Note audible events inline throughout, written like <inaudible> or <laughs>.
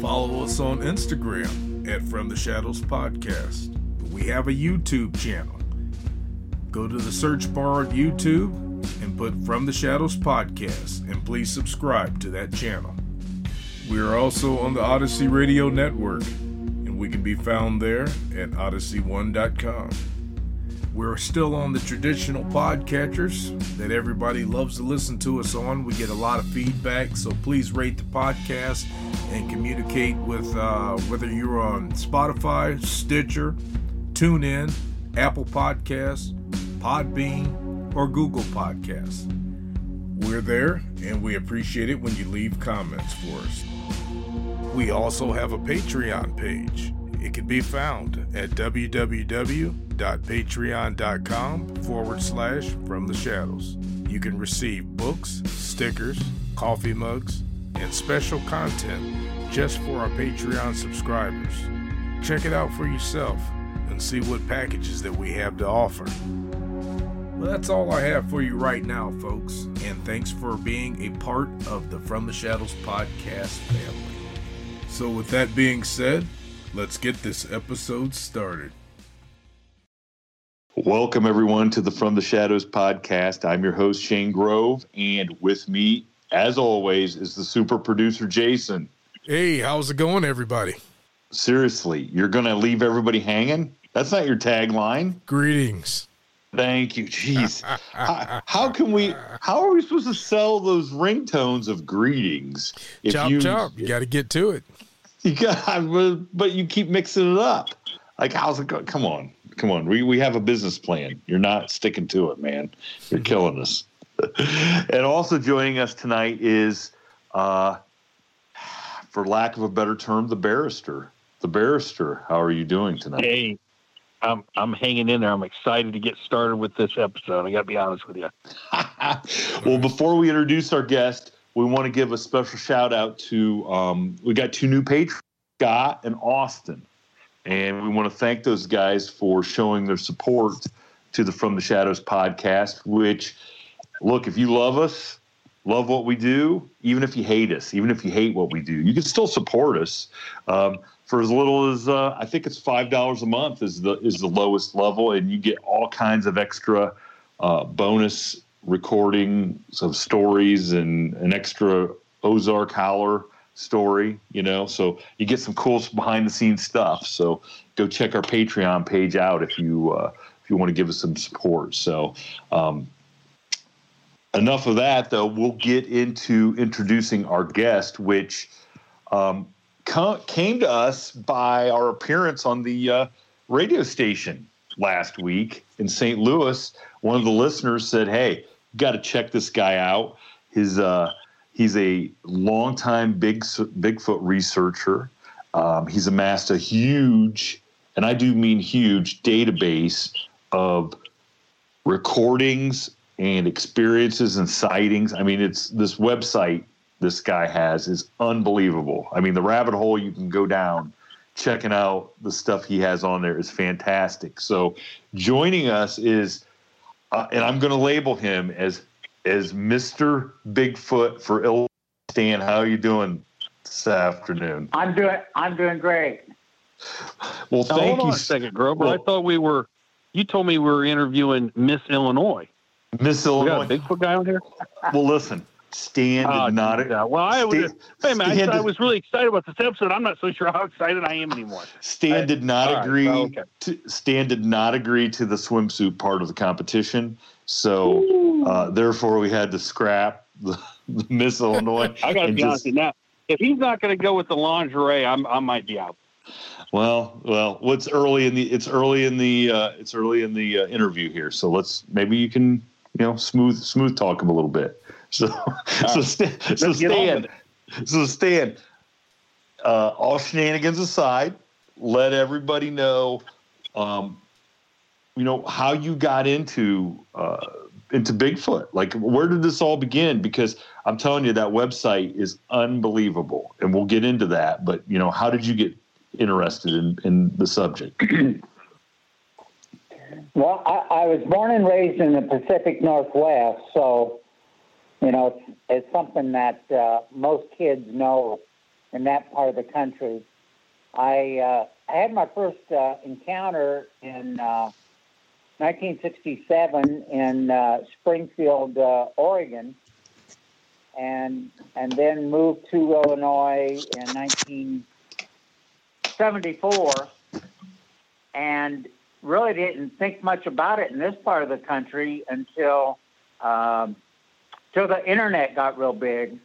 Follow us on Instagram at From the Shadows Podcast. We have a YouTube channel. Go to the search bar at YouTube and put From the Shadows Podcast, and please subscribe to that channel. We are also on the Odyssey Radio Network, and we can be found there at odyssey1.com. We're still on the traditional podcatchers that everybody loves to listen to us on. We get a lot of feedback, so please rate the podcast and communicate with uh, whether you're on Spotify, Stitcher, TuneIn, Apple Podcasts, Podbean, or Google Podcasts. We're there, and we appreciate it when you leave comments for us. We also have a Patreon page. It can be found at www.patreon.com forward slash from the shadows. You can receive books, stickers, coffee mugs, and special content just for our Patreon subscribers. Check it out for yourself and see what packages that we have to offer. Well, that's all I have for you right now, folks, and thanks for being a part of the From the Shadows podcast family. So, with that being said, let's get this episode started. Welcome, everyone, to the From the Shadows podcast. I'm your host, Shane Grove, and with me, as always, is the super producer, Jason. Hey, how's it going, everybody? Seriously, you're going to leave everybody hanging? That's not your tagline. Greetings. Thank you. Jeez. <laughs> how, how, can we, how are we supposed to sell those ringtones of greetings? If chop, you, chop. You got to get to it. <laughs> You got, but you keep mixing it up. Like, how's it going? Come on. Come on. We, we have a business plan. You're not sticking to it, man. You're killing us. <laughs> and also joining us tonight is, uh, for lack of a better term, the barrister. The barrister. How are you doing tonight? Hey, I'm I'm hanging in there. I'm excited to get started with this episode. I got to be honest with you. <laughs> well, before we introduce our guest, we want to give a special shout out to um, we got two new patrons, Scott and Austin, and we want to thank those guys for showing their support to the From the Shadows podcast. Which, look, if you love us, love what we do, even if you hate us, even if you hate what we do, you can still support us. Um, for as little as uh, I think it's five dollars a month is the is the lowest level, and you get all kinds of extra uh, bonus recordings of stories and an extra Ozark Howler story. You know, so you get some cool behind the scenes stuff. So go check our Patreon page out if you uh, if you want to give us some support. So. Um, enough of that, though. We'll get into introducing our guest, which um, came to us by our appearance on the uh, radio station last week in St. Louis. One of the listeners said, "Hey, got to check this guy out. His uh, he's a longtime big Bigfoot researcher. Um, he's amassed a huge, and I do mean huge, database of recordings and experiences and sightings. I mean, it's this website this guy has is unbelievable. I mean, the rabbit hole you can go down checking out the stuff he has on there is fantastic. So, joining us is, uh, and I'm going to label him as as Mr. Bigfoot for Illinois. Stan, how are you doing this afternoon? I'm doing. I'm doing great. Well, now, thank hold you. on a second, Grover. Well, I thought we were. You told me we were interviewing Miss Illinois. Miss We got Illinois. a Bigfoot guy on here. Well, listen, Stan did Oh, not. yeah. Well, I was. Hey man, I, I was really excited about this episode. I'm not so sure how excited I am anymore. Stan did not right, agree. well, okay. to, Stan did not agree to the swimsuit part of the competition, so uh, therefore we had to scrap the, the Miss Illinois. <laughs> I got to be honest just- with you now. If he's not going to go with the lingerie, I'm, I might be out. Well, well, what's early in the? It's early in the. Uh, it's early in the uh, interview here, so let's maybe you can you know smooth smooth talk him a little bit. So so Stan, so Let's get on Stan, so Stan, uh, all shenanigans aside, let everybody know, um, you know how you got into uh, into Bigfoot. Like, where did this all begin? Because I'm telling you, that website is unbelievable, and we'll get into that. But you know, how did you get interested in in the subject? <clears throat> Well, I, I was born and raised in the Pacific Northwest, so you know it's, it's something that uh, most kids know in that part of the country. I uh, I had my first uh, encounter in uh, 1967 in uh, Springfield, uh, Oregon, and and then moved to Illinois in 1974, and really didn't think much about it in this part of the country until um, till the internet got real big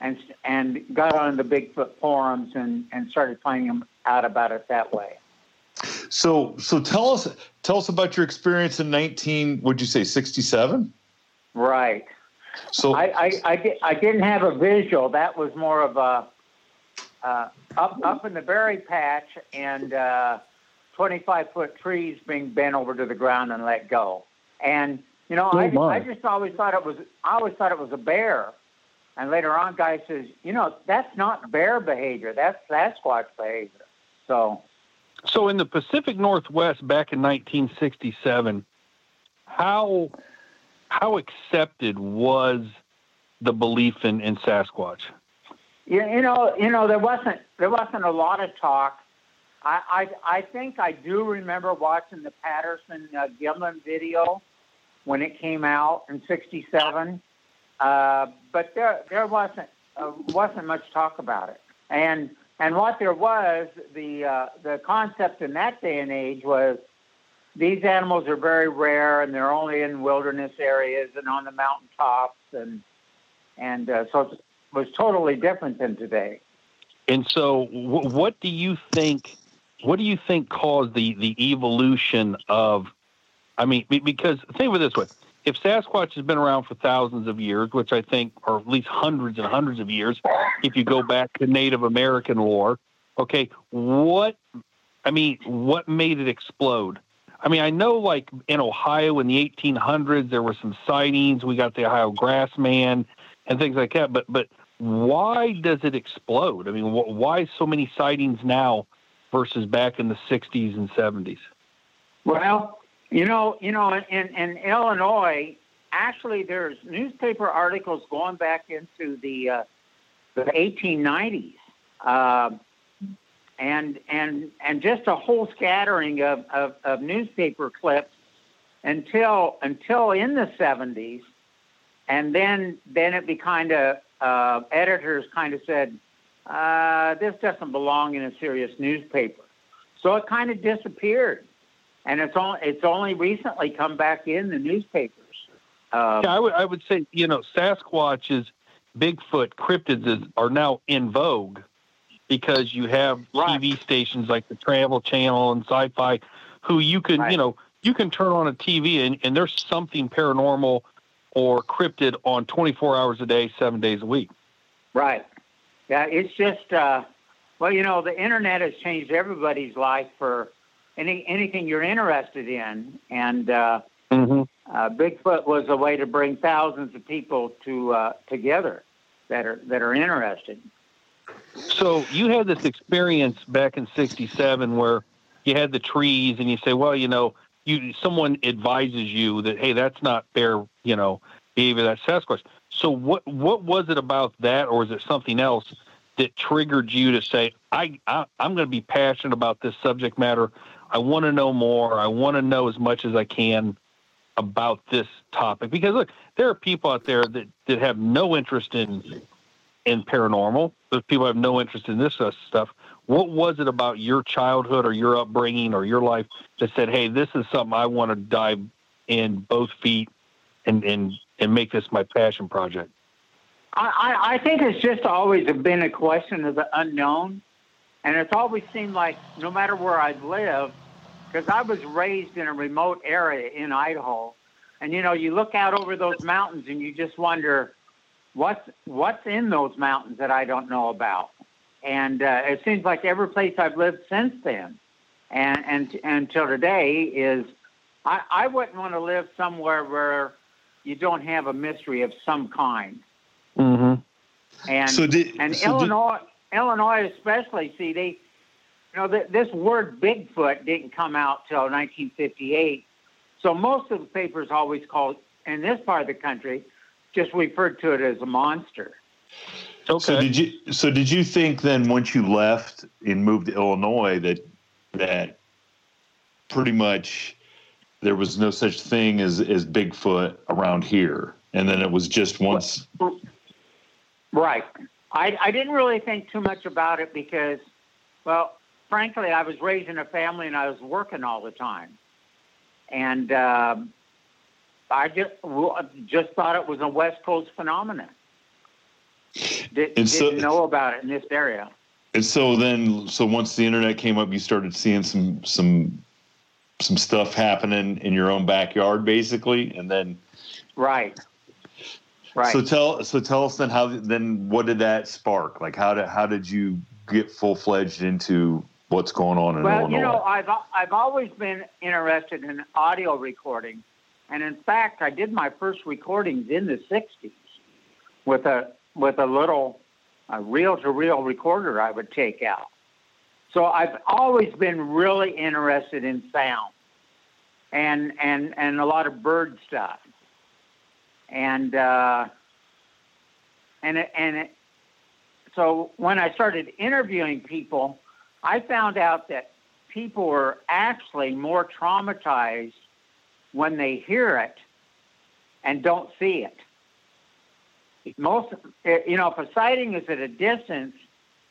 and and got on the Bigfoot forums and, and started finding out about it that way. So, so tell us tell us about your experience in 19. Would you say 67? Right. So, I, I, I, di- I didn't have a visual. That was more of a uh, up up in the berry patch and uh, 25 foot trees being bent over to the ground and let go. And you know, I, my. I just always thought it was I always thought it was a bear. And later on, guy says, you know, that's not bear behavior. That's Sasquatch behavior. So So in the Pacific Northwest back in 1967, how how accepted was the belief in, in Sasquatch? You, you know, you know, there wasn't there wasn't a lot of talk. I I, I think I do remember watching the Patterson uh, Gimlin video when it came out in '67, uh, but there there wasn't uh, wasn't much talk about it. And and what there was the uh, the concept in that day and age was these animals are very rare and they're only in wilderness areas and on the mountaintops and and uh, so it was totally different than today. And so, wh- what do you think? What do you think caused the the evolution of? I mean, because think of it this way: if Sasquatch has been around for thousands of years, which I think, or at least hundreds and hundreds of years, if you go back to Native American lore, okay, what? I mean, what made it explode? I mean, I know like in Ohio in the 1800s there were some sightings. We got the Ohio Grassman and things like that. But but why does it explode? I mean, wh- why so many sightings now versus back in the 60s and 70s? Well, you know, you know, in, in Illinois, actually, there's newspaper articles going back into the uh, the 1890s, uh, and and and just a whole scattering of, of, of newspaper clips until until in the 70s, and then then it be kind of uh, editors kind of said uh, this doesn't belong in a serious newspaper, so it kind of disappeared and it's only it's only recently come back in the newspapers. Um, Yeah, I would I would say you know Sasquatches, Bigfoot, cryptids is, are now in vogue because you have Right. TV stations like the Travel Channel and Sci-Fi who you can, Right. you know, you can turn on a TV and, and there's something paranormal or cryptid on 24 hours a day, seven days a week. Right. Yeah, it's just uh, well, you know, the internet has changed everybody's life for any anything you're interested in, and uh, Mm-hmm. uh, Bigfoot was a way to bring thousands of people to uh, together that are that are interested. So you had this experience back in '67 where you had the trees, and you say, well, you know, you someone advises you that hey, that's not fair, you know, behavior that Sasquatch. So what what was it about that, or is it something else that triggered you to say, I, I I'm going to be passionate about this subject matter. I want to know more. I want to know as much as I can about this topic because look, there are people out there that, that have no interest in in paranormal. Those people have no interest in this uh, stuff. What was it about your childhood or your upbringing or your life that said, "Hey, this is something I want to dive in both feet and and and make this my passion project"? I, I, I think it's just always been a question of the unknown, and it's always seemed like no matter where I've lived, because I was raised in a remote area in Idaho, and you know you look out over those mountains and you just wonder what's what's in those mountains that I don't know about, and uh, it seems like every place I've lived since then, and and until today is I, I wouldn't want to live somewhere where you don't have a mystery of some kind. Mm-hmm. And So did- and so did- Illinois, Illinois especially, see they, you know, th- this word Bigfoot didn't come out till 1958, so most of the papers always called in this part of the country just referred to it as a monster. Okay. So did you? So did you think then once you left and moved to Illinois that that pretty much there was no such thing as as Bigfoot around here, and then it was just once. Right. I, I didn't really think too much about it because, well, frankly, I was raising a family and I was working all the time, and um, I just just thought it was a West Coast phenomenon. Did, so- didn't know about it in this area. And so then, so once the internet came up, you started seeing some some some stuff happening in your own backyard, basically, and then. Right. Right. So tell so tell us then how then what did that spark? Like how did how did you get full fledged into what's going on in Well, Illinois? Well, you know, I've I've always been interested in audio recording, and in fact, I did my first recordings in the '60s with a with a little a reel-to-reel recorder I would take out. So I've always been really interested in sound, and and and a lot of bird stuff, and uh, and it, and it, so when I started interviewing people. I found out that people are actually more traumatized when they hear it and don't see it. Most, you know, if a sighting is at a distance,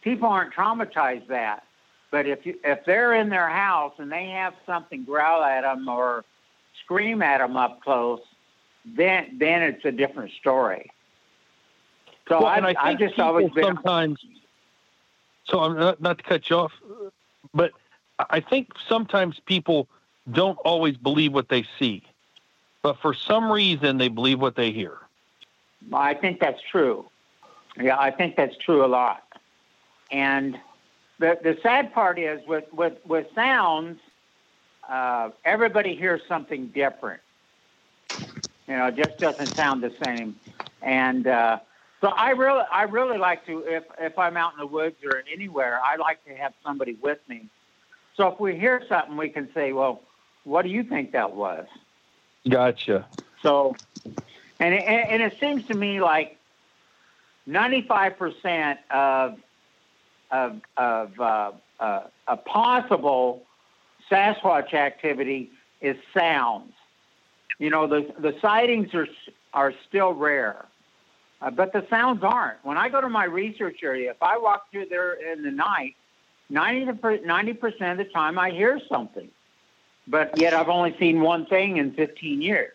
people aren't traumatized that. But if you, if they're in their house and they have something growl at them or scream at them up close, then then it's a different story. So Well, I I've think just always been sometimes. So I'm not, not to cut you off, but I think sometimes people don't always believe what they see, but for some reason they believe what they hear. I think that's true. Yeah, I think that's true a lot. And the the sad part is with with with sounds, uh, everybody hears something different. You know, it just doesn't sound the same. And uh, so I really I really like to if if I'm out in the woods or anywhere, I like to have somebody with me. So if we hear something, we can say, "Well, what do you think that was?" Gotcha. So, and it, and it seems to me like 95% of of of uh, uh, a possible Sasquatch activity is sounds. You know, the the sightings are are still rare, uh, but the sounds aren't. When I go to my research area, if I walk through there in the night, 90 percent of the time I hear something, but yet I've only seen one thing in 15 years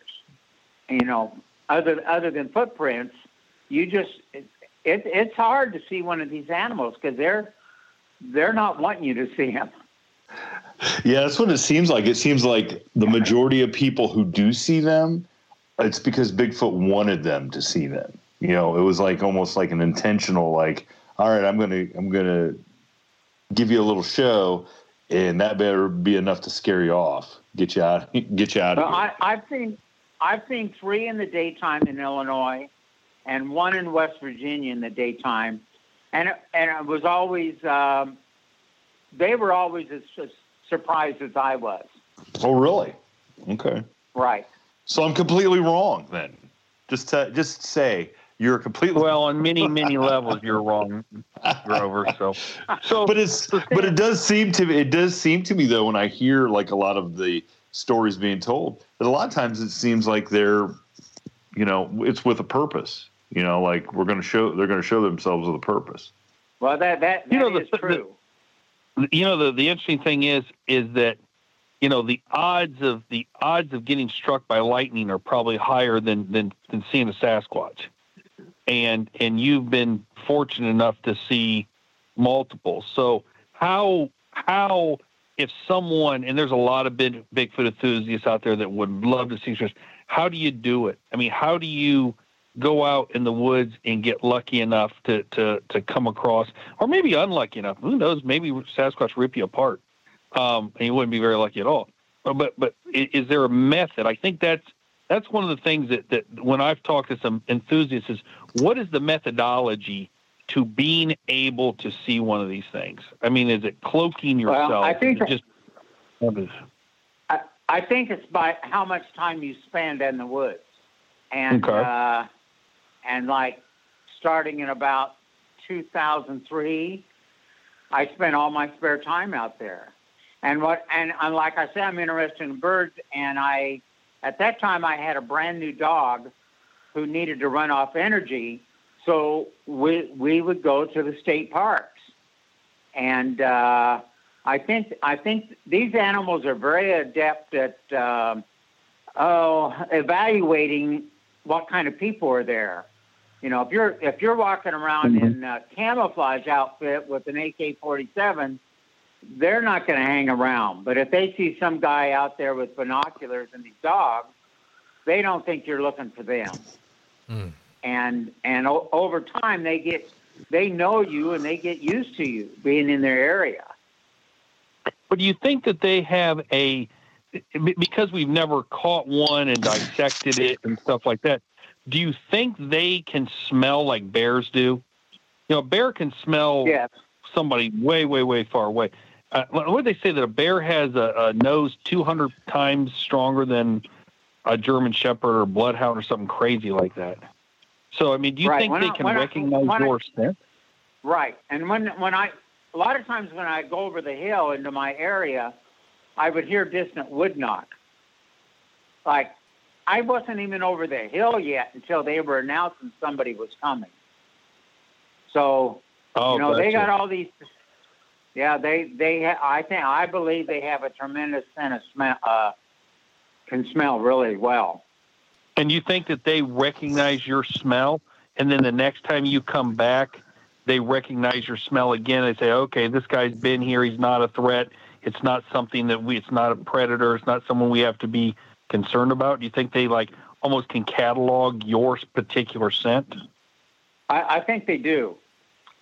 you know, other other than footprints, you just it, it it's hard to see one of these animals because they're they're not wanting you to see them. Yeah, that's what it seems like. It seems like the majority of people who do see them, it's because Bigfoot wanted them to see them. You know, it was like almost like an intentional, like, all right, I'm gonna, I'm gonna give you a little show, and that better be enough to scare you off, get you out, <laughs> get you out. Well, I, I've seen, I've seen three in the daytime in Illinois, and one in West Virginia in the daytime, and and it was always, um, they were always as, as surprised as I was. Oh, really? Okay. Right. So I'm completely wrong then. Just to, just say you're completely well on many many levels. You're wrong, Grover. So, so but it's but it does seem to it does seem to me though when I hear like a lot of the stories being told that a lot of times it seems like they're you know it's with a purpose. You know, like we're going to show they're going to show themselves with a purpose. Well, that that, that you know, is the, true. The, you know the the interesting thing is is that you know the odds of the odds of getting struck by lightning are probably higher than than than seeing a Sasquatch, and and you've been fortunate enough to see multiple. So how how if someone and there's a lot of big Bigfoot enthusiasts out there that would love to see how do you do it? I mean, how do you go out in the woods and get lucky enough to to to come across, or maybe unlucky enough? Who knows? Maybe Sasquatch rip you apart um, and you wouldn't be very lucky at all. But, but is there a method? I think that's that's one of the things that, that when I've talked to some enthusiasts is what is the methodology to being able to see one of these things? I mean, is it cloaking yourself? Well, I think just I, I think it's by how much time you spend in the woods, and Okay. uh, and like starting in about 2003, I spent all my spare time out there. And what and, and like I said, I'm interested in birds, and I at that time I had a brand new dog who needed to run off energy, so we we would go to the state parks, and uh, I think I think these animals are very adept at um oh evaluating what kind of people are there. You know, if you're if you're walking around in a camouflage outfit with an AK-47, they're not going to hang around. But if they see some guy out there with binoculars and these dogs, they don't think you're looking for them. Hmm. And and o- over time, they get they know you and they get used to you being in their area. But do you think that they have a because we've never caught one and dissected it and stuff like that? Do you think they can smell like bears do? You know, a bear can smell Yes. somebody way, way, way far away. Uh, what do they say that a bear has a, a nose 200 times stronger than a German Shepherd or Bloodhound or something crazy like that? So, I mean, do you Right. think When they I- can recognize I- your scent? Right. And when when I a lot of times when I go over the hill into my area, I would hear distant wood knock. Like I wasn't even over the hill yet until they were announcing somebody was coming. So Oh, you know they got all these. Yeah, they they ha- I think I believe they have a tremendous sense of smell. Uh, can smell really well. And you think that they recognize your smell, and then the next time you come back, they recognize your smell again. They say, "Okay, this guy's been here. He's not a threat. It's not something that we. It's not a predator. It's not someone we have to be concerned about." Do you think they like almost can catalog your particular scent? I, I think they do,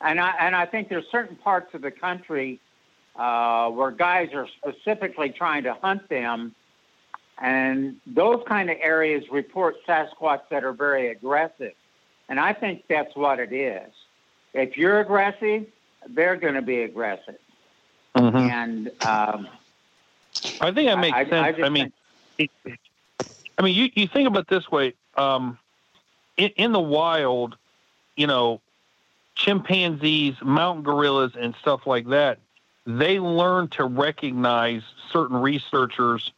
and I and I think there's certain parts of the country uh, where guys are specifically trying to hunt them, and those kind of areas report Sasquatch that are very aggressive, and I think that's what it is. If you're aggressive, they're going to be aggressive, and um, I think that makes I- I sense. I, just mean, it, I mean, you, you think about it this way: um, in, in the wild, you know, chimpanzees, mountain gorillas, and stuff like that, they learn to recognize certain researchers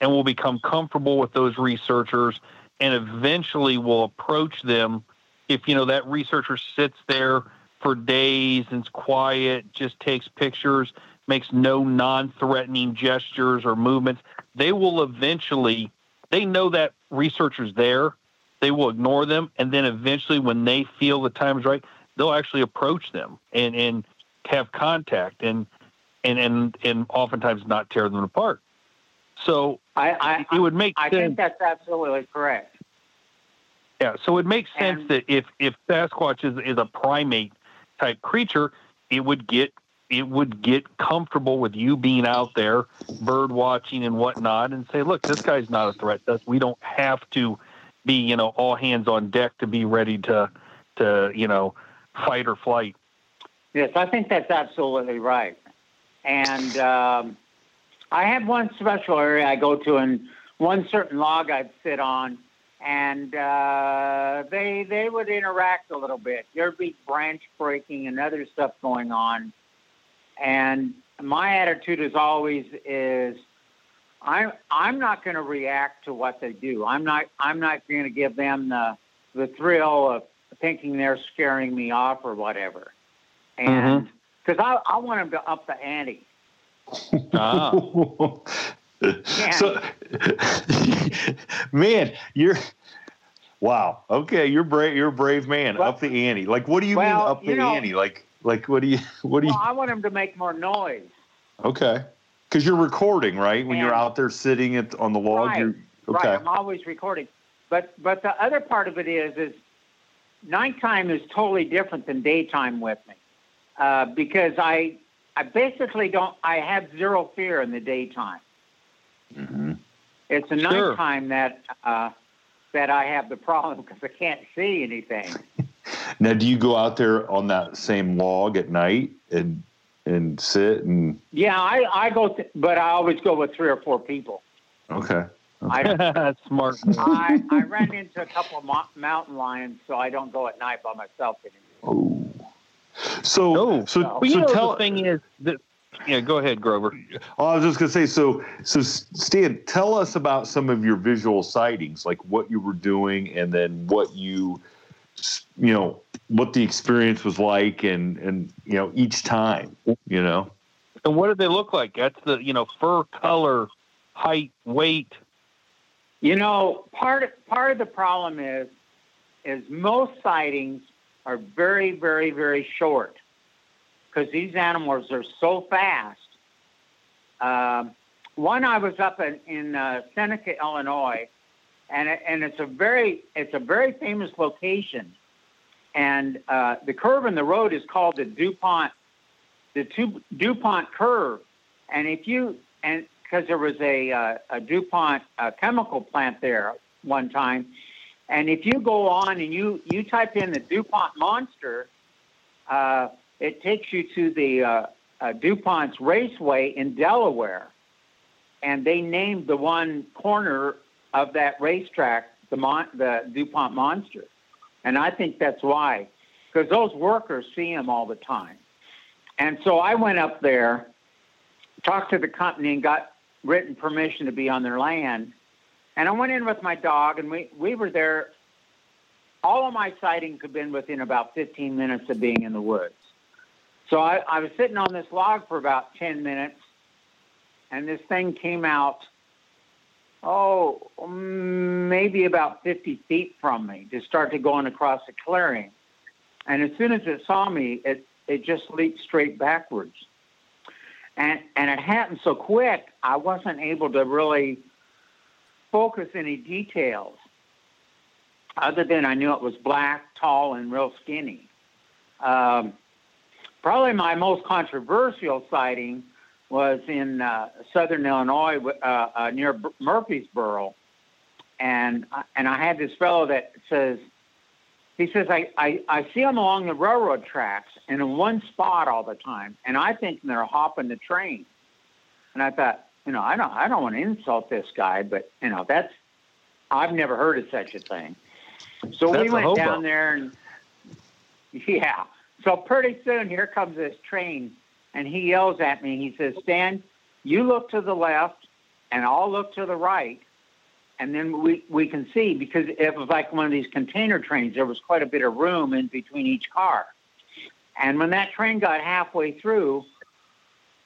and will become comfortable with those researchers, and eventually will approach them if you know that researcher sits there for days and's quiet, just takes pictures, makes no non-threatening gestures or movements, they will eventually they know that researcher's there. They will ignore them, and then eventually, when they feel the time is right, they'll actually approach them and and have contact. And and and and oftentimes not tear them apart. So I, I it would make I sense. think that's absolutely correct. Yeah, so it makes sense And- that if if Sasquatch is, is a primate type creature, it would get it would get comfortable with you being out there bird watching and whatnot, and say, look, this guy's not a threat to us. We don't have to be you know all hands on deck to be ready to to you know fight or flight. Yes, I think that's absolutely right. And um, I have one special area I go to, and one certain log I'd sit on, and uh, they they would interact a little bit. There'd be branch breaking and other stuff going on, and my attitude is always is I'm I'm not going to react to what they do. I'm not I'm not going to give them the the thrill of thinking they're scaring me off or whatever. And because I, I want them to up the ante. Ah. So, <laughs> man, you're wow. Okay, you're brave. You're a brave man. Well- up the ante. Like, what do you Well, mean up the you know- ante? Like, like what do you <laughs> what do you? I want them to make more noise. Okay, because you're recording, right? When you're out there sitting at on the log, Right, you're Right. I'm always recording. But but the other part of it is is nighttime is totally different than daytime with me uh, because I I basically don't I have zero fear in the daytime. hmm It's the Sure. nighttime that uh, that I have the problem because I can't see anything. <laughs> Now, do you go out there on that same log at night and and sit and Yeah, I I go, th- but I always go with three or four people. okay? I <laughs> Smart. I, I ran into a couple of mo- mountain lions, so I don't go at night by myself anymore. Oh, so No. so Well, But so know tell the thing is that yeah, go ahead, Grover. Oh, I was just gonna say, so so Stan, tell us about some of your visual sightings, like what you were doing, and then what you, you know, what the experience was like, and and you know each time, you know. And what did they look like? That's the you know fur color, height, weight. You know, part of, part of the problem is is most sightings are very, very, very short because these animals are so fast. Um, one I was up in, in uh, Seneca, Illinois, and it, and it's a very it's a very famous location, and uh, the curve in the road is called the Dupont the Dupont curve, and if you and because there was a, uh, a DuPont uh, chemical plant there one time. And if you go on and you, you type in the DuPont monster, uh, it takes you to the uh, uh, DuPont's Raceway in Delaware. And they named the one corner of that racetrack the, mon- the DuPont monster. And I think that's why, because those workers see him all the time. And so I went up there, talked to the company, and got written permission to be on their land. And I went in with my dog, and we, we were there. All of my sightings have been within about 15 minutes of being in the woods. So I, I was sitting on this log for about 10 minutes, and this thing came out, oh, maybe about 50 feet from me, just started going across the clearing. And as soon as it saw me, it, it just leaped straight backwards and and it happened so quick I wasn't able to really focus any details other than I knew it was black, tall, and real skinny. Um, probably my most controversial sighting was in uh, southern Illinois uh, uh, near B- Murphysboro, and I- and I had this fellow that says. He says, I, I, I see them along the railroad tracks and in one spot all the time, and I think they're hopping the train. And I thought, you know, I don't, I don't want to insult this guy, but you know, that's, I've never heard of such a thing. So That's we went down there, and yeah. So pretty soon, here comes this train, and he yells at me. He says, "Stan, you look to the left, and I'll look to the right." And then we, we can see because it was like one of these container trains. There was quite a bit of room in between each car. And when that train got halfway through,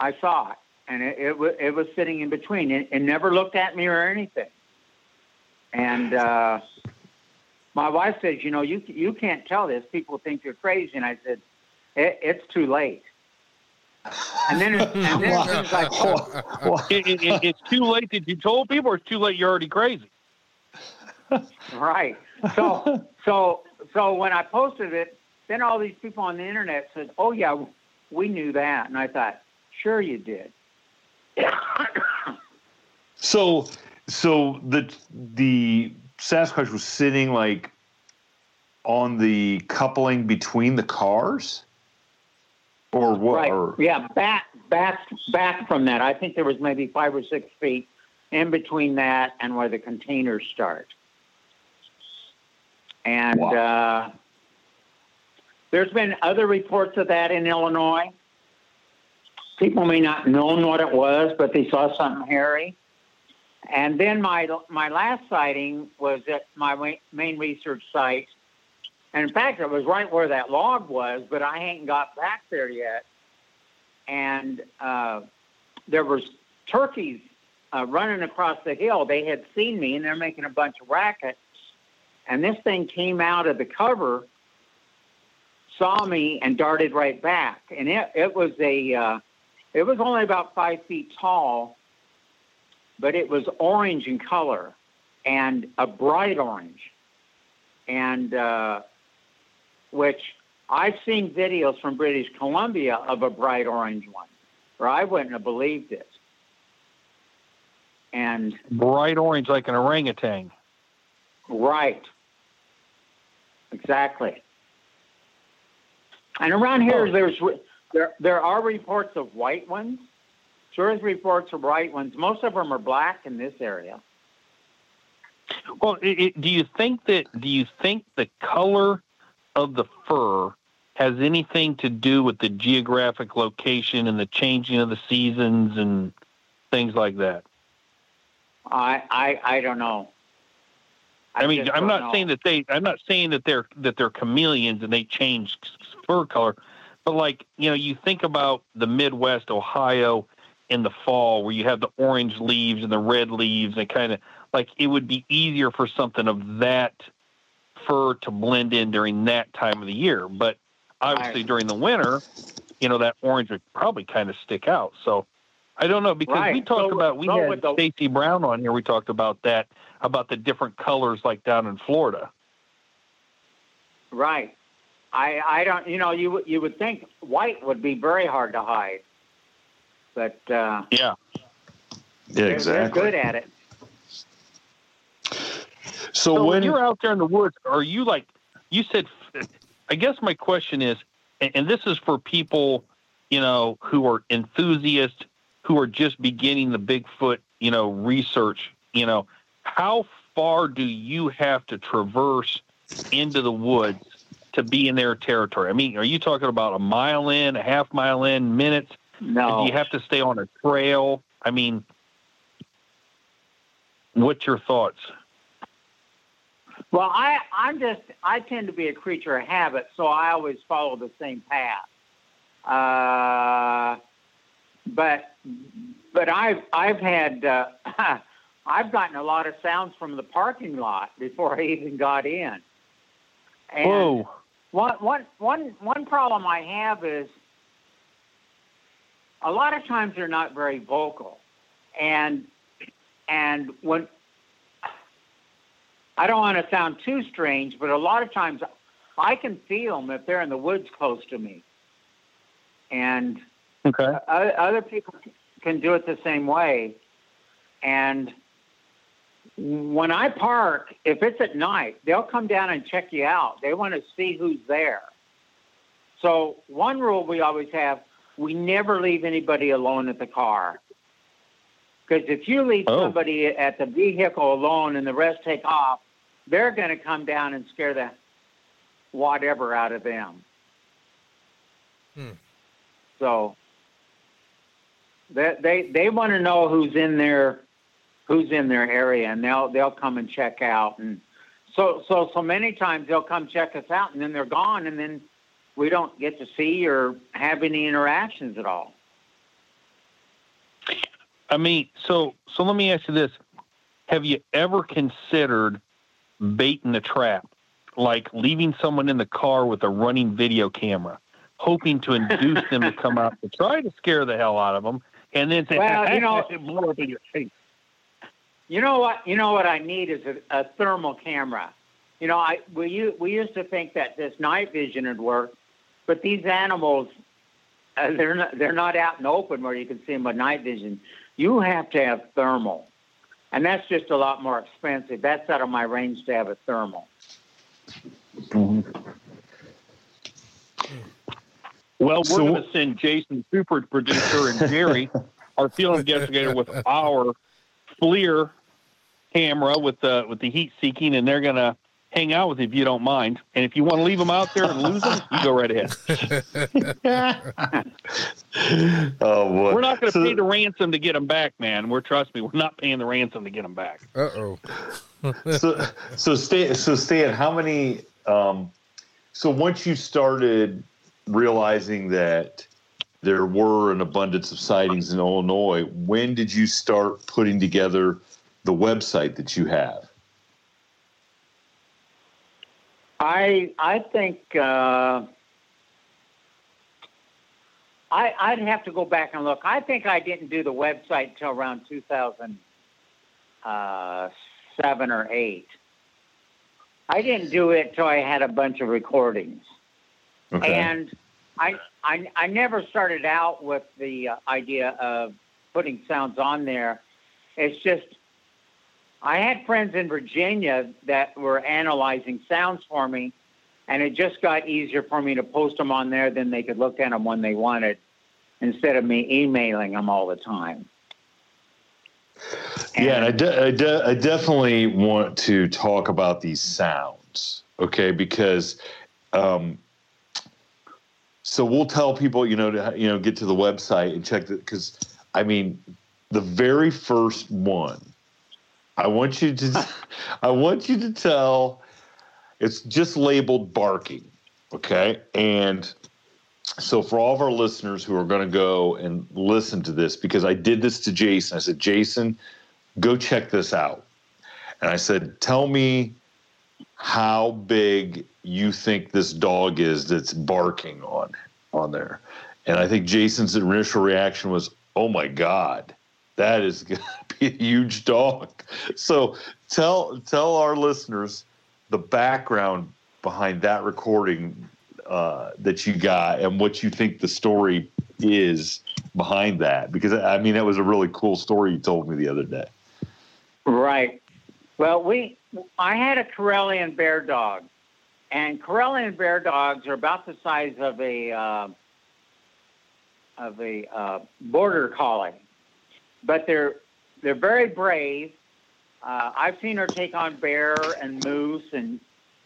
I saw it, and it, it, was, it was sitting in between. It, it never looked at me or anything. And uh, my wife says, "You know, you you can't tell this. People think you're crazy." And I said, it, "It's too late." And then, it, and then it's like, oh, <laughs> it, it, it's too late that you told people, or it's too late you're already crazy. Right. So, so, so when I posted it, then all these people on the internet said, "Oh yeah, we knew that," and I thought, "Sure, you did." <coughs> so, so the the Sasquatch was sitting like on the coupling between the cars, or what? Right. Or? Yeah, back back back from that. I think there was maybe five or six feet in between that and where the containers start. And wow. uh, there's been other reports of that in Illinois. People may not known what it was, but they saw something hairy. And then my my last sighting was at my main research site, and in fact, it was right where that log was, but I hadn't got back there yet. And uh, there was turkeys uh, running across the hill. They had seen me, and they're making a bunch of racket. And this thing came out of the cover, saw me, and darted right back. And it it was a uh, it was only about five feet tall, but it was orange in color, and a bright orange. And uh, which I've seen videos from British Columbia of a bright orange one, or I wouldn't have believed it. And bright orange like an orangutan. Right. Exactly. And around here, oh. there's there there are reports of white ones. Sure, There's reports of white ones. Most of them are black in this area. Well, it, it, do you think that do you think the color of the fur has anything to do with the geographic location and the changing of the seasons and things like that? I I, I don't know. I, I mean, I'm not know. saying that they. I'm not saying that they're that they're chameleons and they change fur color, but like you know, you think about the Midwest, Ohio, in the fall where you have the orange leaves and the red leaves, and kind of like it would be easier for something of that fur to blend in during that time of the year. But obviously during the winter, you know, that orange would probably kind of stick out. So I don't know because right. we talked so, about we so had the... Stacy Brown on here. We talked about that about the different colors like down in Florida. Right. I I don't you know you you would think white would be very hard to hide, but uh, yeah, yeah, exactly. They're good at it. So, so when, when, you're out there in the woods, are you like you said? I guess my question is, and this is for people, you know, who are enthusiasts, who are just beginning the Bigfoot, you know, research. You know, how far do you have to traverse into the woods to be in their territory? I mean, are you talking about a mile in, a half mile in, minutes? No. Do you have to stay on a trail? I mean, what's your thoughts? Well, I I'm just I tend to be a creature of habit, so I always follow the same path. Uh, but but I've I've had uh, <clears throat> I've gotten a lot of sounds from the parking lot before I even got in. And Whoa. One one one one problem I have is a lot of times they're not very vocal, and and when I don't want to sound too strange, but a lot of times I can feel them if they're in the woods close to me. And okay. other people can do it the same way. And when I park, if it's at night, they'll come down and check you out. They want to see who's there. So, one rule we always have we never leave anybody alone at the car. Because if you leave oh. somebody at the vehicle alone and the rest take off, they're going to come down and scare the whatever out of them. Hmm. So they they they want to know who's in their who's in their area, and they'll they'll come and check out. And so so so many times they'll come check us out, and then they're gone, and then we don't get to see or have any interactions at all. I mean, so so let me ask you this: Have you ever considered baiting the trap, like leaving someone in the car with a running video camera, hoping to induce them to come out to try to scare the hell out of them, and then say, Well, you know- <laughs> blow up in your face. You know what? You know what I need is a, a thermal camera. You know, I we we used to think that this night vision would work, but these animals, uh, they're not they're not out in the open where you can see them with night vision. You have to have thermal, and that's just a lot more expensive. That's out of my range to have a thermal. Mm-hmm. Well, we're So- going to send Jason, super producer, and Jerry, our field investigator, with our FLIR camera with the with the heat seeking, and they're going to hang out with you if you don't mind. And if you want to leave them out there and lose them, you go right ahead. <laughs> Oh boy. We're not going to So- pay the ransom to get them back, man. We're trust me, we're not paying the ransom to get them back. Uh oh. <laughs> so so Stan, so Stan, how many? Um, so once you started realizing that there were an abundance of sightings in Illinois, when did you start putting together the website that you have? I I think uh, I I'd have to go back and look. I think I didn't do the website until around 2007 or eight. I didn't do it till I had a bunch of recordings, and I, I I never started out with the uh, idea of putting sounds on there. It's just I had friends in Virginia that were analyzing sounds for me, and it just got easier for me to post them on there. Then they could look at them when they wanted, instead of me emailing them all the time. Yeah, and I, de- I, de- I definitely want to talk about these sounds, okay? Because, um, so we'll tell people, you know, to you know, get to the website and check that. Because, I mean, the very first one, I want you to, <laughs> I want you to tell. It's just labeled barking, okay? And so for all of our listeners who are going to go and listen to this because i did this to jason i said jason go check this out and i said tell me how big you think this dog is that's barking on on there and i think jason's initial reaction was oh my god that is <laughs> going to be a huge dog so tell tell our listeners the background behind that recording uh, that you got and what you think the story is behind that because I mean that was a really cool story you told me the other day. Right. Well, we I had a Karelian bear dog, and Karelian bear dogs are about the size of a uh, of a uh, border collie, but they're they're very brave. Uh, I've seen her take on bear and moose and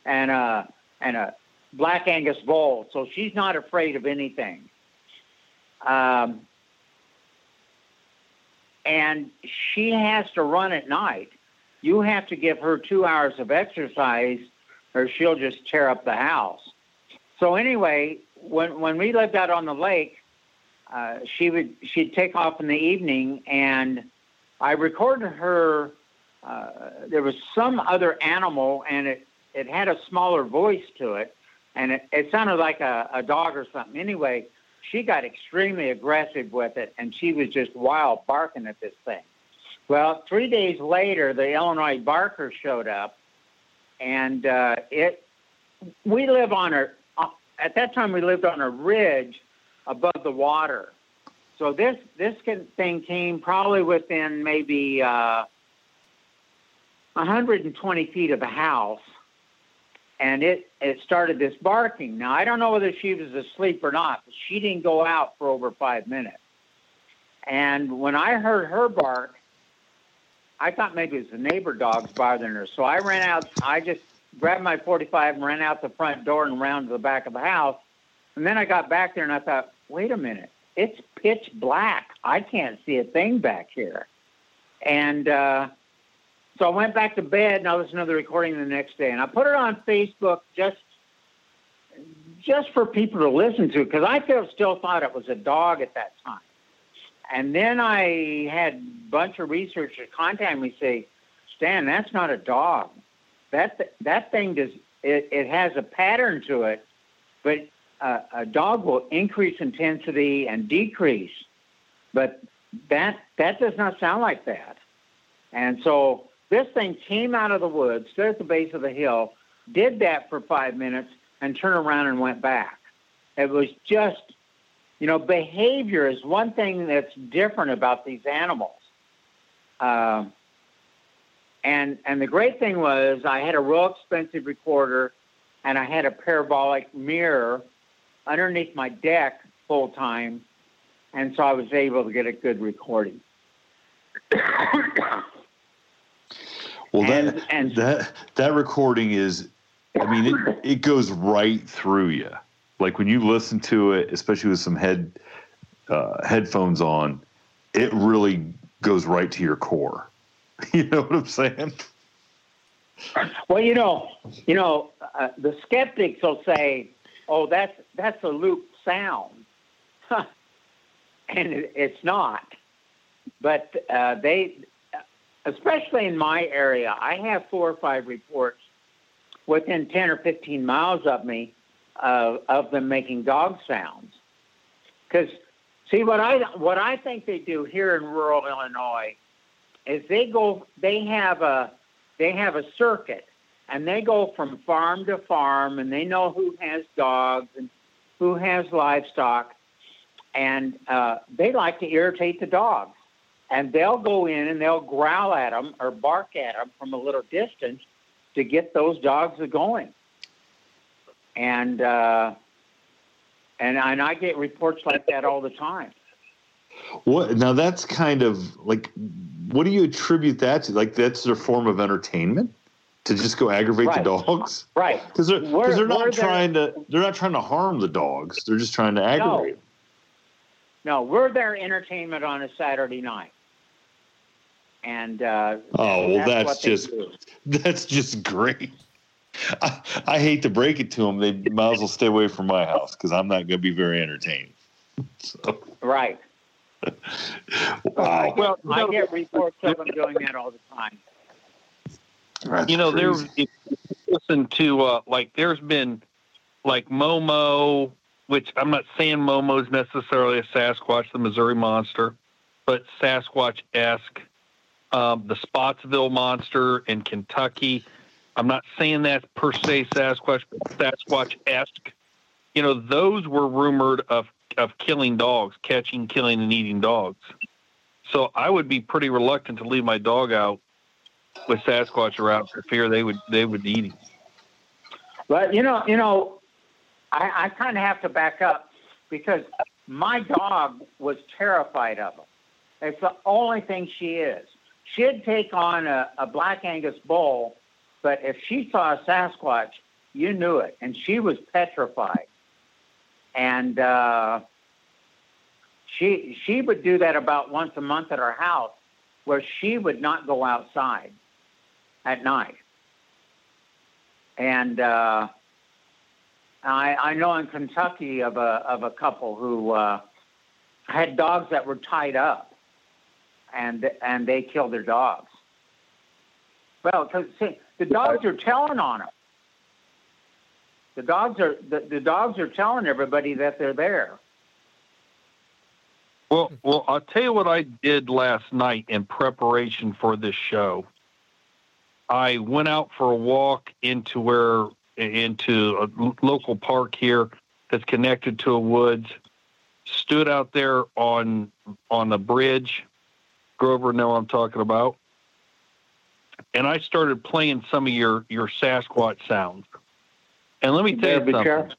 and uh, and a black Angus bull, so she's not afraid of anything. Um, and she has to run at night. You have to give her two hours of exercise, or she'll just tear up the house. So anyway, when when we lived out on the lake, uh, she would she'd take off in the evening, and I recorded her. Uh, there was some other animal, and it it had a smaller voice to it, and it, it sounded like a, a dog or something. Anyway, she got extremely aggressive with it, and she was just wild barking at this thing. Well, three days later, the Illinois barker showed up, and uh, it. We live on a. Uh, at that time, we lived on a ridge above the water, so this this thing came probably within maybe uh, 120 feet of the house, and it it started this barking. Now I don't know whether she was asleep or not, but she didn't go out for over five minutes. And when I heard her bark, I thought maybe it was the neighbor dogs bothering her. So I ran out. I just grabbed my 45 and ran out the front door and around to the back of the house. And then I got back there and I thought, wait a minute, it's pitch black. I can't see a thing back here. And uh, so I went back to bed and I listened to the recording the next day. And I put it on Facebook just just for people to listen to because I still still thought it was a dog at that time. And then I had a bunch of researchers contact me say, Stan, that's not a dog. That that thing does it, it has a pattern to it, but a, a dog will increase intensity and decrease, but that that does not sound like that. And so this thing came out of the woods, stood at the base of the hill, did that for five minutes, and turned around and went back. It was just, you know, behavior is one thing that's different about these animals. Uh, and and the great thing was I had a real expensive recorder, and I had a parabolic mirror underneath my deck full time, and so I was able to get a good recording. well, And- that and- that that recording is, I mean, it it goes right through you. Like when you listen to it, especially with some head uh, headphones on, it really goes right to your core. <laughs> You know what I'm saying? Well, you know, you know, uh, the skeptics will say, "Oh, that's that's a loop sound," <laughs> and it, it's not. But uh, they, especially in my area, I have four or five reports within ten or fifteen miles of me uh, of them making dog sounds. Because see, what I what I think they do here in rural Illinois is they go, they have a they have a circuit and they go from farm to farm and they know who has dogs and who has livestock and uh, they like to irritate the dogs and they'll go in and they'll growl at them or bark at them from a little distance to get those dogs going and uh, and and I get reports like that all the time. What now? That's kind of like, what do you attribute that to? Like that's their form of entertainment to just go aggravate Right. the dogs Right. because they're, We're- 'cause they're we're not there- trying to they're not trying to harm the dogs. They're just trying to aggravate. them. No, we're their entertainment on a Saturday night. And uh, Oh well, that's, what they just <laughs> that's just great. I, I hate to break it to them. They might as well stay away from my house because I'm not going to be very entertained. So, right. <laughs> wow. Well, I get reports of them doing that all the time. That's you know, there. crazy. If you listen to uh, like, there's been like Momo, which I'm not saying Momo's necessarily a Sasquatch, the Missouri Monster, but Sasquatch esque. Um, the Spottsville Monster in Kentucky. I'm not saying that per se Sasquatch, but Sasquatch esque. You know, those were rumored of of killing dogs, catching, killing, and eating dogs. So I would be pretty reluctant to leave my dog out with Sasquatch around for fear they would they would eat him. But you know, you know, I, I kind of have to back up because my dog was terrified of them. It's the only thing she is. She'd take on a, a black Angus bull, but if she saw a Sasquatch, you knew it, and she was petrified. And uh, she she would do that about once a month at our house, where she would not go outside at night. And uh, I, I know in Kentucky of a of a couple who uh, had dogs that were tied up, and and they killed their dogs. Well, 'cause, see, the dogs are telling on them. The dogs are the, the dogs are telling everybody that they're there. Well, well, I'll tell you what I did last night in preparation for this show. I went out for a walk into where into a local park here that's connected to a woods. Stood out there on on the bridge. Grover know I'm talking about. And I started playing some of your your Sasquatch sounds. And let me You tell you be something.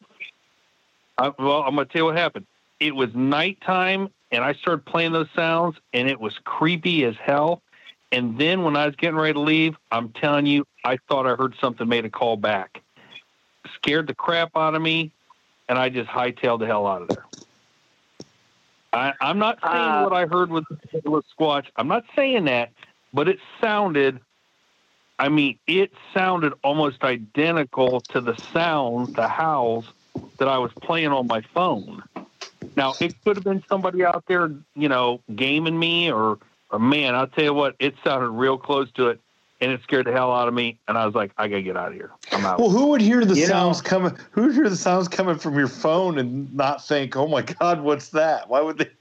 I, well, I'm going to tell you what happened. It was nighttime, and I started playing those sounds, and it was creepy as hell. And then when I was getting ready to leave, I'm telling you, I thought I heard something made a call back. Scared the crap out of me, and I just hightailed the hell out of there. I, I'm not saying Uh, what I heard with, with Squatch. I'm not saying that, but it sounded. I mean, it sounded almost identical to the sounds, the howls that I was playing on my phone. Now, it could have been somebody out there, you know, gaming me or man, I'll tell you what, it sounded real close to it. and it scared the hell out of me. And I was like, I gotta get out of here. I'm out. Well, who would hear the You sounds know- coming? Who would hear the sounds coming from your phone and not think, "Oh my God, what's that?" Why would they? <laughs>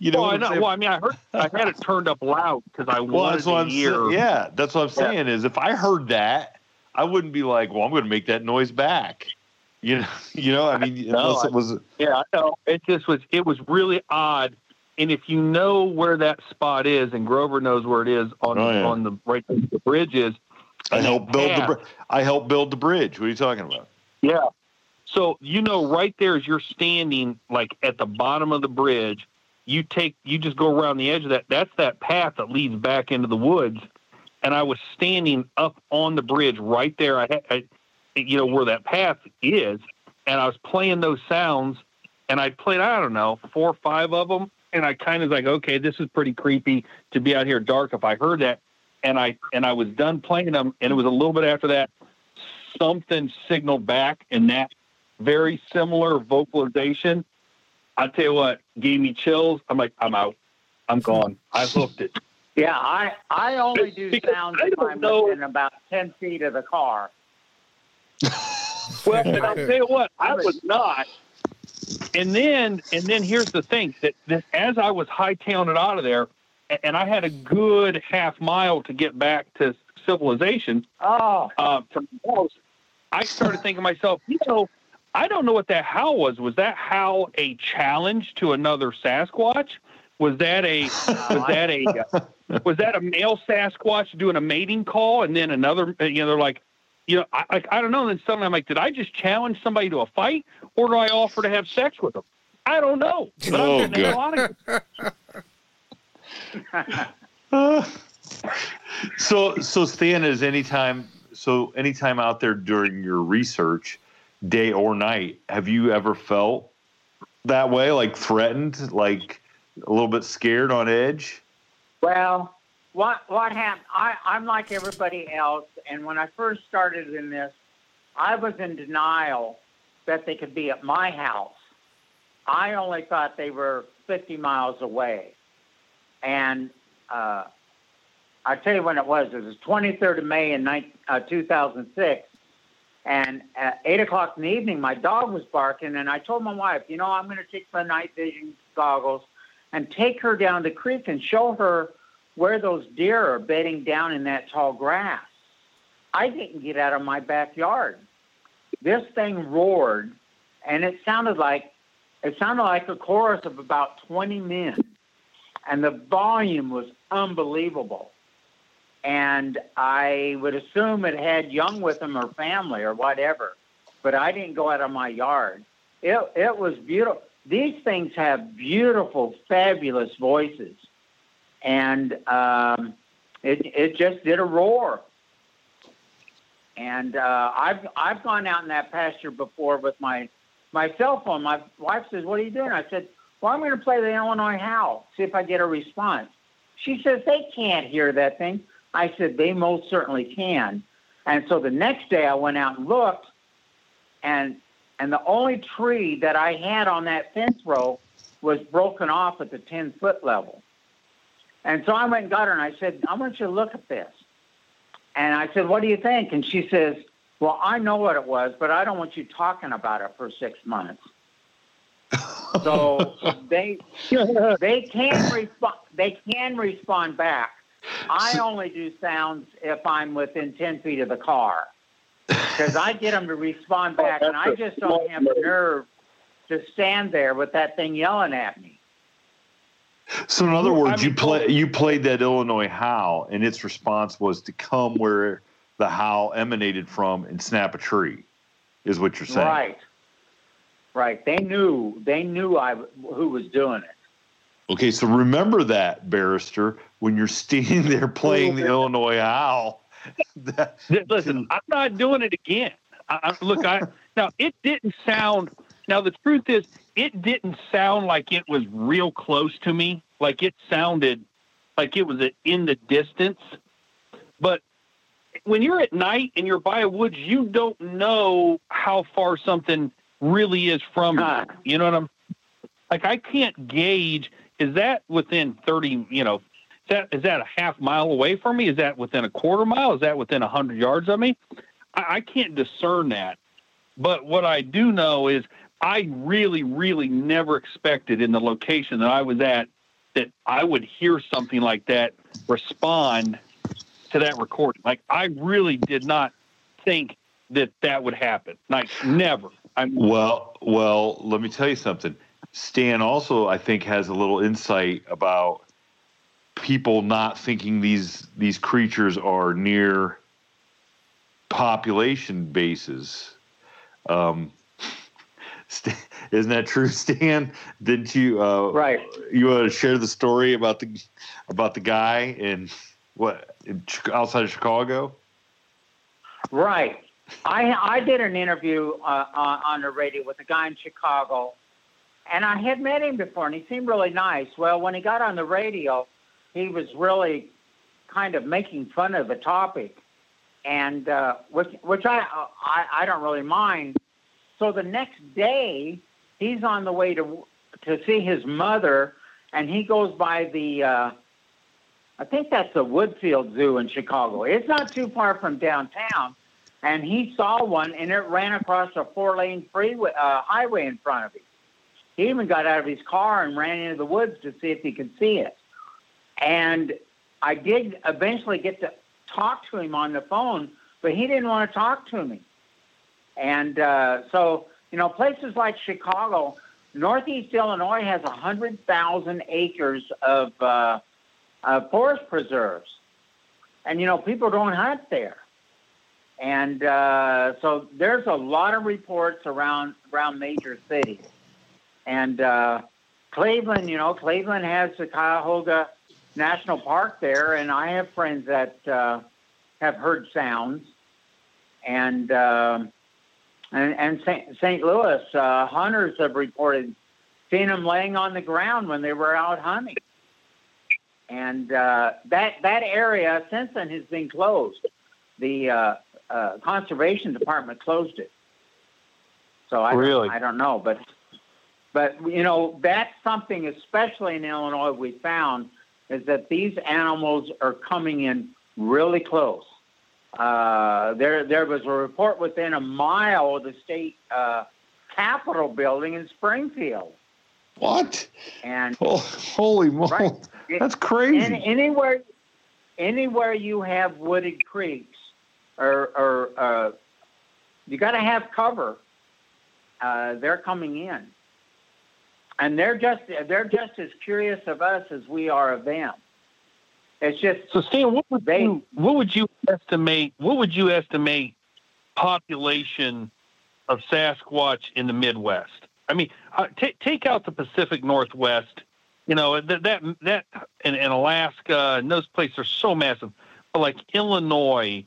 You know, well, I know. Well, I mean, I heard I had it turned up loud because I Well, wanted that's what to I'm hear. saying. Yeah, that's what I'm saying. Is if I heard that, I wouldn't be like, "Well, I'm going to make that noise back." You know, <laughs> you know. I mean, No, unless it was. Yeah, I know. It just was. It was really odd. And if you know where that spot is, and Grover knows where it is on Oh, yeah. on the right where the bridge is. I that build the. br- I helped build the bridge. What are you talking about? Yeah. So you know, right there as you're standing, like at the bottom of the bridge, you take you just go around the edge of that. That's that path that leads back into the woods. And I was standing up on the bridge right there. I, I you know, where that path is, and I was playing those sounds, and I played I don't know four or five of them, and I kind of like, okay, this is pretty creepy to be out here dark. If I heard that, and I and I was done playing them, and it was a little bit after that, something signaled back in that very similar vocalization. I tell you what, gave me chills. I'm like, I'm out. I'm gone. I hooked it. Yeah, I I only do Because sounds I if I'm know- within about ten feet of the car. Well, and I'll <laughs> tell you what, I was not. And then, and then here's the thing that, that as I was hightailing it out of there, and I had a good half mile to get back to civilization Oh, uh, from I started thinking to myself, you know, I don't know what that howl was. Was that howl a challenge to another Sasquatch? Was that a was that a <laughs> uh, was that a male Sasquatch doing a mating call and then another? You know, they're like, you know, I like I don't know. And then suddenly I'm like, did I just challenge somebody to a fight, or do I offer to have sex with them? I don't know. But Oh, I'm getting the hell out of here. Uh, so so Stan is anytime so anytime out there during your research, day or night, have you ever felt that way, like threatened, like a little bit scared on edge? well, what what happened? I I'm like everybody else, and when I first started in this, I was in denial that they could be at my house. I only thought they were 50 miles away, and uh, I tell you when it was. It was 23rd of May in 19, uh, 2006. And at eight o'clock in the evening, my dog was barking, and I told my wife, you know, I'm going to take my night vision goggles and take her down the creek and show her where those deer are bedding down in that tall grass. I didn't get out of my backyard. This thing roared, and it sounded like it sounded like a chorus of about 20 men, and the volume was unbelievable and I would assume it had young with them or family or whatever. But I didn't go out of my yard. It it was beautiful. These things have beautiful, fabulous voices, and um, it it just did a roar. And uh, I've I've gone out in that pasture before with my my cell phone. My wife says, "What are you doing?" I said, "Well, I'm going to play the Illinois Howl, see if I get a response." She says, "They can't hear that thing." I said, they most certainly can. And so the next day I went out and looked, and and the only tree that I had on that fence row was broken off at the 10 foot level. And so I went and got her and I said, I want you to look at this. And I said, What do you think? And she says, Well, I know what it was, but I don't want you talking about it for six months. <laughs> so they they can respond they can respond back. I only do sounds if I'm within 10 feet of the car because I get them to respond back, and I just don't have the nerve to stand there with that thing yelling at me. So in other words, I you play you played that Illinois howl, and its response was to come where the howl emanated from and snap a tree, is what you're saying. Right, right. They knew they knew I who was doing it. Okay, so remember that, barrister, when you're standing there playing the <laughs> Illinois howl. Listen, I'm not doing it again. I, I, look, I now it didn't sound. Now the truth is, it didn't sound like it was real close to me. Like it sounded like it was in the distance. But when you're at night and you're by a woods, you don't know how far something really is from you. You know what I'm? Like I can't gauge. Is that within 30? You know, is that is that a half mile away from me? Is that within a quarter mile? Is that within a hundred yards of me? I, I can't discern that. But what I do know is I really, really never expected in the location that I was at that I would hear something like that respond to that recording. Like I really did not think that that would happen. Like never. I'm well. Well, let me tell you something. Stan also, I think, has a little insight about people not thinking these these creatures are near population bases. Um, isn't that true, Stan? Didn't you? Uh, right. You want to share the story about the about the guy in what in, outside of Chicago? Right. I I did an interview uh, on, on the radio with a guy in Chicago, and I had met him before, and he seemed really nice. Well, when he got on the radio, he was really kind of making fun of the topic, and uh, which which I, I I don't really mind. So the next day, he's on the way to to see his mother, and he goes by the. Uh, I think that's the Woodfield Zoo in Chicago. It's not too far from downtown, and he saw one, and it ran across a four-lane freeway uh, highway in front of him. He even got out of his car and ran into the woods to see if he could see it. And I did eventually get to talk to him on the phone, but he didn't want to talk to me. And uh, so, you know, places like Chicago, Northeast Illinois has 100,000 acres of uh, uh, forest preserves. And, you know, people don't hunt there. And uh, so there's a lot of reports around around major cities. And uh, Cleveland, you know, Cleveland has the Cuyahoga National Park there, and I have friends that uh, have heard sounds. And uh, and, and St. St. Louis uh, hunters have reported seeing them laying on the ground when they were out hunting. And uh, that that area since then has been closed. The uh, uh, conservation department closed it. So I really? don't, I don't know, but but you know that's something, especially in Illinois, we found is that these animals are coming in really close. Uh, there there was a report within a mile of the state uh, capitol building in Springfield. What? And oh, holy moly, right. that's crazy. And anywhere anywhere you have wooded creeks or, or uh, you got to have cover. Uh, they're coming in, and they're just they're just as curious of us as we are of them. It's just so. Stan, what would they, you what would you estimate? What would you estimate population of Sasquatch in the Midwest? I mean, uh, t- take out the Pacific Northwest. You know that that that and, and Alaska and those places are so massive. But like Illinois,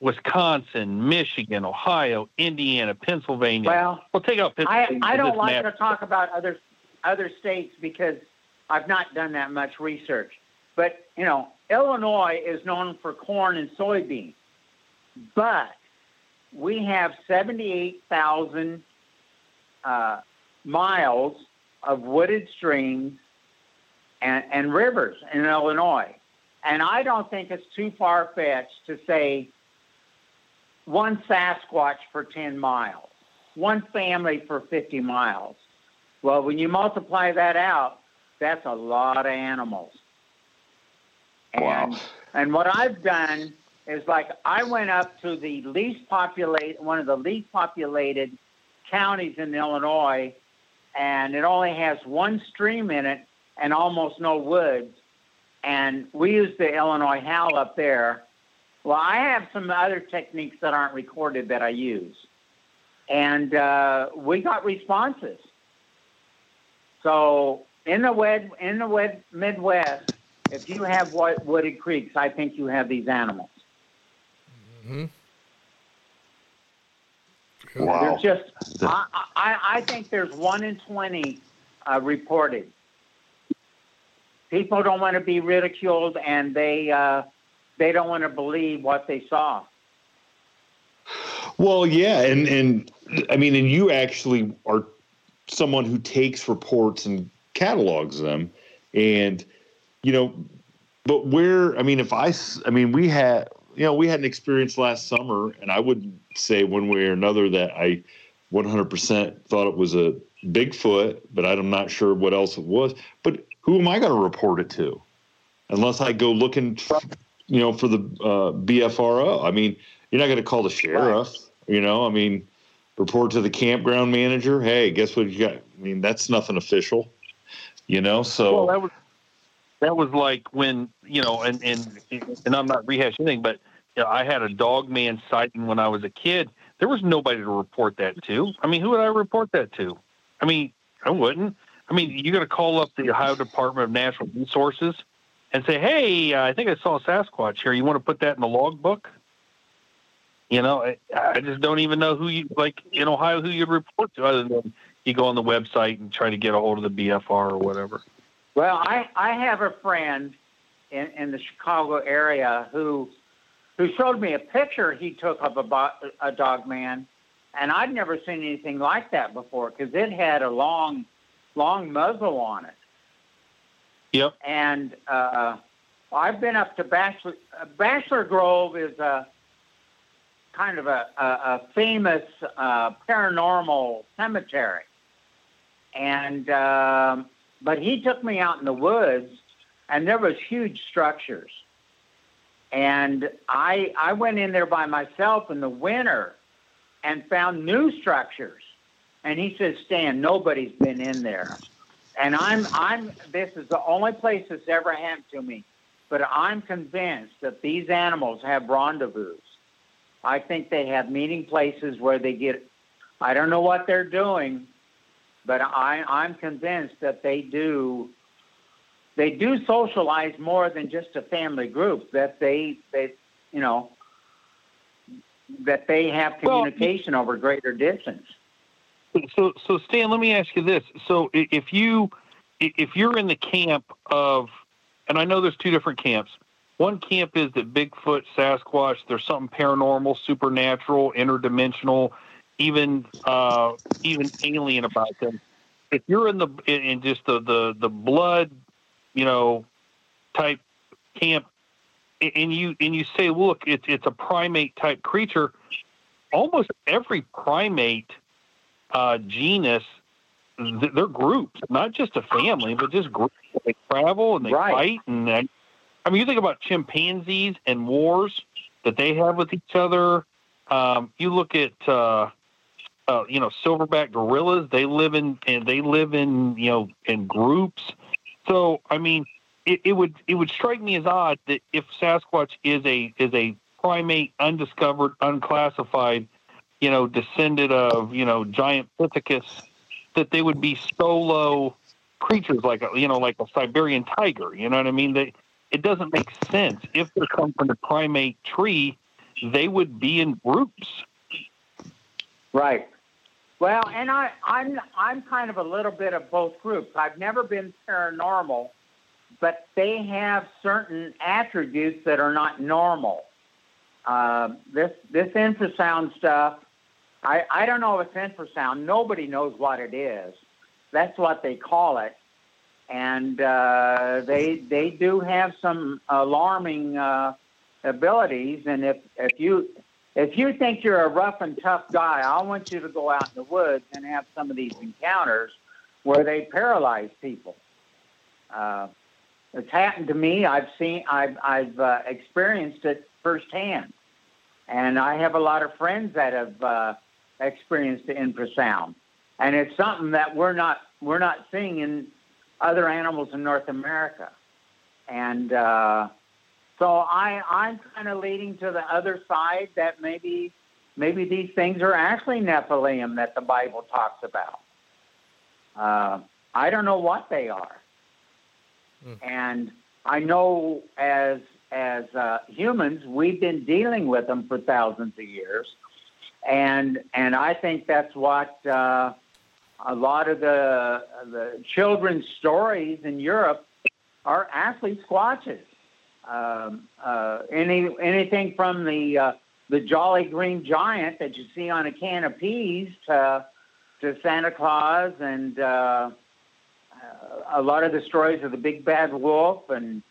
Wisconsin, Michigan, Ohio, Indiana, Pennsylvania. Well, we'll take out Pennsylvania. I, I don't like to talk about other other states because I've not done that much research. But you know, Illinois is known for corn and soybeans, but we have seventy-eight thousand uh, miles of wooded streams and, and rivers in Illinois. And I don't think it's too far fetched to say one Sasquatch for 10 miles, one family for 50 miles. Well, when you multiply that out, that's a lot of animals. And, wow. and what I've done is like I went up to the least populated, one of the least populated counties in Illinois, and it only has one stream in it and almost no woods. And we use the Illinois howl up there well, I have some other techniques that aren't recorded that I use, and uh, we got responses. So in the wed, in the wed, Midwest, if you have wooded creeks, I think you have these animals. Mm-hmm. Wow. There's just, I, I, I think there's one in 20 uh, reported. People don't want to be ridiculed, and they uh, they don't want to believe what they saw. Well, yeah, and and I mean, and you actually are someone who takes reports and catalogs them, and you know, but where I mean, if I, I mean, we had, you know, we had an experience last summer, and I wouldn't say one way or another that I 100% thought it was a Bigfoot, but I'm not sure what else it was. But who am I going to report it to? Unless I go looking, you know, for the uh, BFRO. I mean, you're not going to call the sheriff. You know, I mean, report to the campground manager. Hey, guess what you got? I mean, that's nothing official. You know, so well, that was that was like when you know, and and and I'm not rehashing anything, but you know, I had a dog man sighting when I was a kid. There was nobody to report that to. I mean, who would I report that to? I mean, I wouldn't. I mean, you're going to call up the Ohio Department of Natural Resources and say, "Hey, uh, I think I saw a Sasquatch here. You want to put that in the logbook?" You know, I, I just don't even know who you like in Ohio who you'd report to, other than you go on the website and try to get a hold of the BFR or whatever. Well, I I have a friend in in the Chicago area who who showed me a picture he took of a a dog man, and I'd never seen anything like that before because it had a long long muzzle on it. Yep. And uh, I've been up to Bachelor uh, Bachelor Grove is a kind of a, a, a famous uh, paranormal cemetery, and um, but he took me out in the woods, and there was huge structures. And I I went in there by myself in the winter, and found new structures. And he says, Stan, nobody's been in there. And I'm I'm this is the only place that's ever happened to me. But I'm convinced that these animals have rendezvous. I think they have meeting places where they get I don't know what they're doing, but I, I'm convinced that they do they do socialize more than just a family group. That they they you know that they have communication well, over greater distance. So so Stan, let me ask you this: so if you if you're in the camp of, and I know there's two different camps. One camp is that Bigfoot, Sasquatch, there's something paranormal, supernatural, interdimensional even uh, even alien about them. If you're in the in just the the the blood, you know, type camp, and you and you say, look, it's it's a primate type creature. Almost every primate uh, genus, they're groups, not just a family, but just groups. They travel and they right. fight, and they, I mean, you think about chimpanzees and wars that they have with each other. Um, you look at uh, uh, you know, silverback gorillas. They live in and they live in you know in groups. So I mean, it, it would it would strike me as odd that if Sasquatch is a is a primate, undiscovered, unclassified, you know, descendant of you know giant Pithecanthus, that they would be solo creatures like a you know like a Siberian tiger. You know what I mean? They, it doesn't make sense if they come from the primate tree. They would be in groups. Right. Well, and I, I'm I'm kind of a little bit of both groups. I've never been paranormal, but they have certain attributes that are not normal. Uh, this this infrasound stuff, I I don't know if it's infrasound. Nobody knows what it is. That's what they call it, and uh, they they do have some alarming uh, abilities. And if if you if you think you're a rough and tough guy, I want you to go out in the woods and have some of these encounters where they paralyze people. Uh, it's happened to me. I've seen, I've, I've uh, experienced it firsthand, and I have a lot of friends that have uh, experienced the infrasound, and it's something that we're not we're not seeing in other animals in North America, and uh, so I, I'm kind of leading to the other side that maybe maybe these things are actually Nephilim that the Bible talks about. Uh, I don't know what they are, mm. and I know as as uh, humans we've been dealing with them for thousands of years, and and I think that's what uh, a lot of the the children's stories in Europe are actually squatches um, uh, any anything from the uh, the Jolly Green Giant that you see on a can of peas to to Santa Claus and uh, a lot of the stories of the Big Bad Wolf and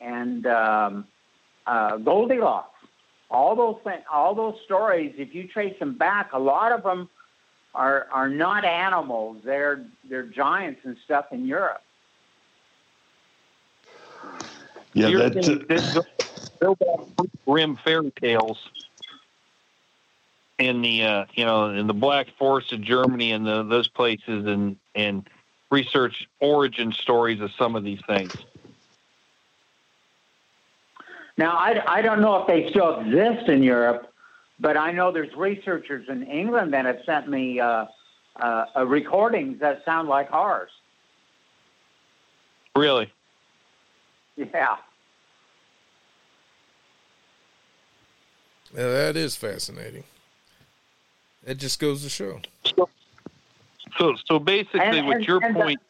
and um, uh, Goldilocks. All those all those stories. If you trace them back, a lot of them are are not animals. They're they're giants and stuff in Europe. Yeah, You're that, thinking this- Bill Grimm fairy tales in the uh, you know in the Black Forest of Germany and the, those places and and research origin stories of some of these things. Now, I, I don't know if they still exist in Europe, but I know there's researchers in England that have sent me uh, uh, uh, recordings that sound like ours. Really? Yeah. Yeah, that is fascinating. It just goes to show. So so basically, And- with and- your and the- point,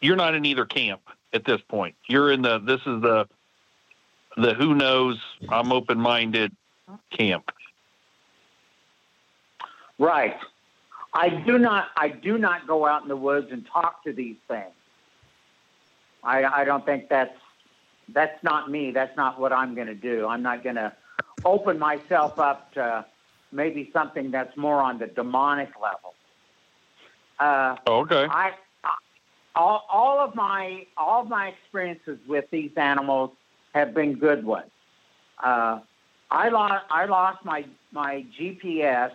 you're not in either camp at this point. You're in the this is the the who knows. I'm open minded camp. Right. I do not. I do not go out in the woods and talk to these things. I, I don't think that's that's not me. That's not what I'm going to do. I'm not going to open myself up to maybe something that's more on the demonic level. Uh, Okay. I all, all of my all of my experiences with these animals have been good ones. Uh, I lost I lost my my GPS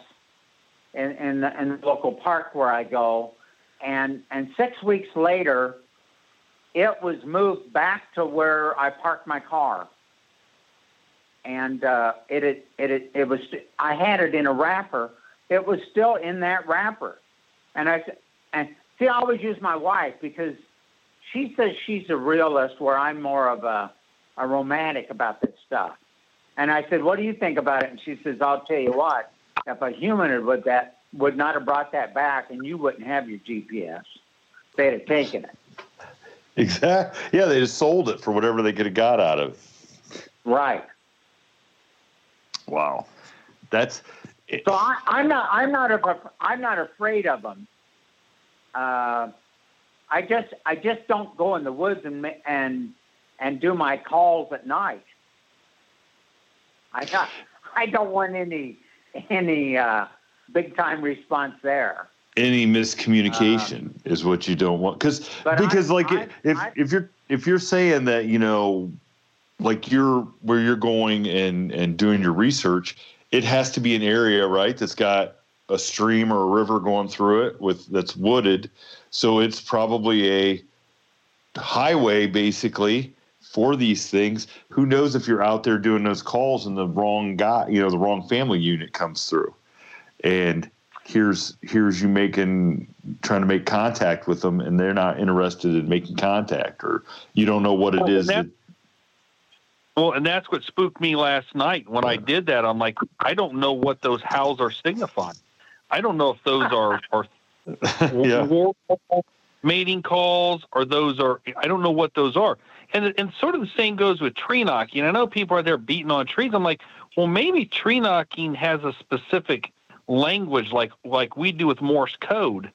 in in the, in the local park where I go, and and six weeks later, it was moved back to where I parked my car. And uh, it, it it it was I had it in a wrapper. It was still in that wrapper, and I said, and see, I always use my wife because she says she's a realist, where I'm more of a a romantic about this stuff. And I said, "What do you think about it?" And she says, "I'll tell you what. If a human would that would not have brought that back, and you wouldn't have your GPS, they'd have taken it." Exactly. Yeah, they just sold it for whatever they could have got out of it. Right. Wow, that's So I, I'm not. I'm not. A, I'm not afraid of them. Uh, I just. I just don't go in the woods and and and do my calls at night. I got. I don't want any any uh, big time response there. Any miscommunication ah. is what you don't want. Because because I- like I- if I- if you're if you're saying that you know like you're where you're going and and doing your research it has to be an area right that's got a stream or a river going through it with that's wooded. So it's probably a highway basically for these things. Who knows if you're out there doing those calls and the wrong guy you know the wrong family unit comes through. And here's here's you making trying to make contact with them and they're not interested in making contact or you don't know what it Well, is that- that, Well, and that's what spooked me last night when I did that. I'm like, I don't know what those howls are signifying. I don't know if those are are <laughs> yeah war mating calls or those are I don't know what those are. And and sort of the same goes with tree knocking. I know people are there beating on trees. I'm like, well, maybe tree knocking has a specific language like like we do with Morse code.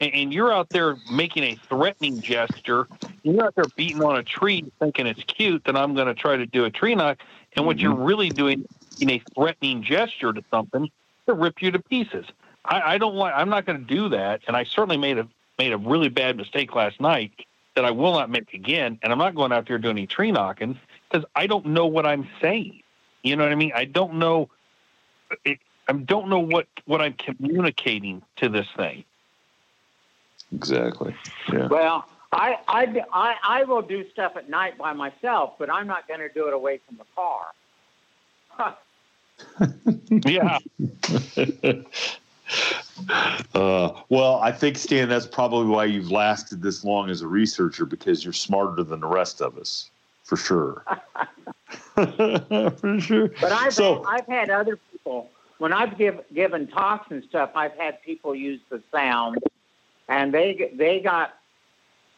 And, and you're out there making a threatening gesture. You're out there beating on a tree thinking it's cute that I'm going to try to do a tree knock. And what you're mm-hmm. really doing in a threatening gesture to something to rip you to pieces. I, I don't like. I'm not going to do that, and I certainly made a made a really bad mistake last night that I will not make again. And I'm not going out there doing any tree knocking because I don't know what I'm saying. You know what I mean? I don't know. It, I don't know what what I'm communicating to this thing. exactly yeah Well, I, I, I, I will do stuff at night by myself, but I'm not going to do it away from the car. <laughs> Yeah. <laughs> uh, well i think stan that's probably why you've lasted this long as a researcher because you're smarter than the rest of us for sure <laughs> for sure But I've so had, I've had other people when I've give, given talks and stuff. I've had people use the sound, and they they got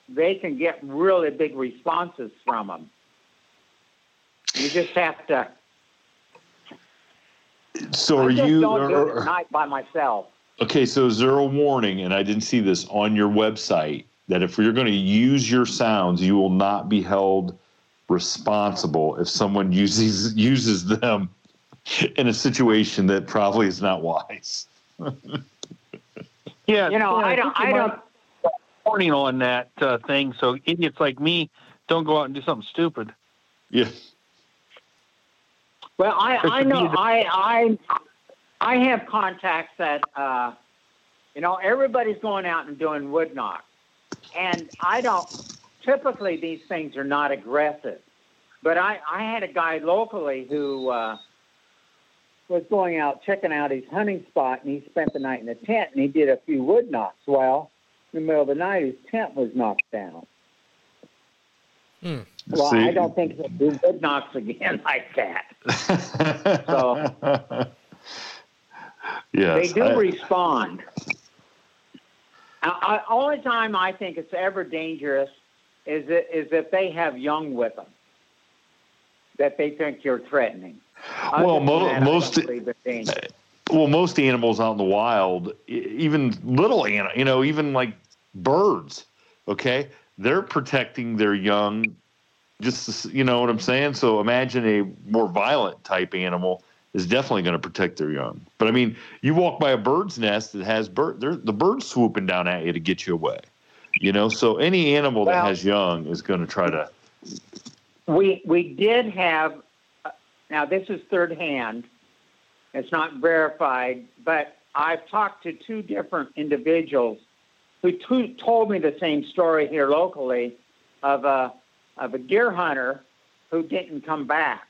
they can get really big responses from them. You just have to. so are you don't do it at night by myself. Okay, so is there a warning, and I didn't see this on your website, that if you're going to use your sounds, you will not be held responsible if someone <laughs> uses uses them <laughs> in a situation that probably is not wise. <laughs> yeah, you know, I don't, I don't. Warning on that uh, thing, so idiots like me don't go out and do something stupid. Yeah. Well, I, I know I I I have contacts that uh, you know everybody's going out and doing wood knock, and I don't. Typically, these things are not aggressive, but I I had a guy locally who uh, was going out checking out his hunting spot, and he spent the night in a tent, and he did a few wood knocks. Well, in the middle of the night, his tent was knocked down. Hmm. Well, See, I don't think he'll do wood knocks again <laughs> like that. so, <laughs> yes, they do I, respond. I, I, only time I think it's ever dangerous is it, is if they have young with them that they think you're threatening. Other well, mo- that, most eh, well, most animals out in the wild, even little animals, you know, even like birds, okay, they're protecting their young just you know what I'm saying. So imagine a more violent type animal is definitely going to protect their young. But I mean, you walk by a bird's nest that has bird, the bird's swooping down at you to get you away. You know, so any animal well, that has young is going to try to. We we did have. Uh, now this is third hand. It's not verified, but I've talked to two different individuals who t- told me the same story here locally of a of a deer hunter who didn't come back.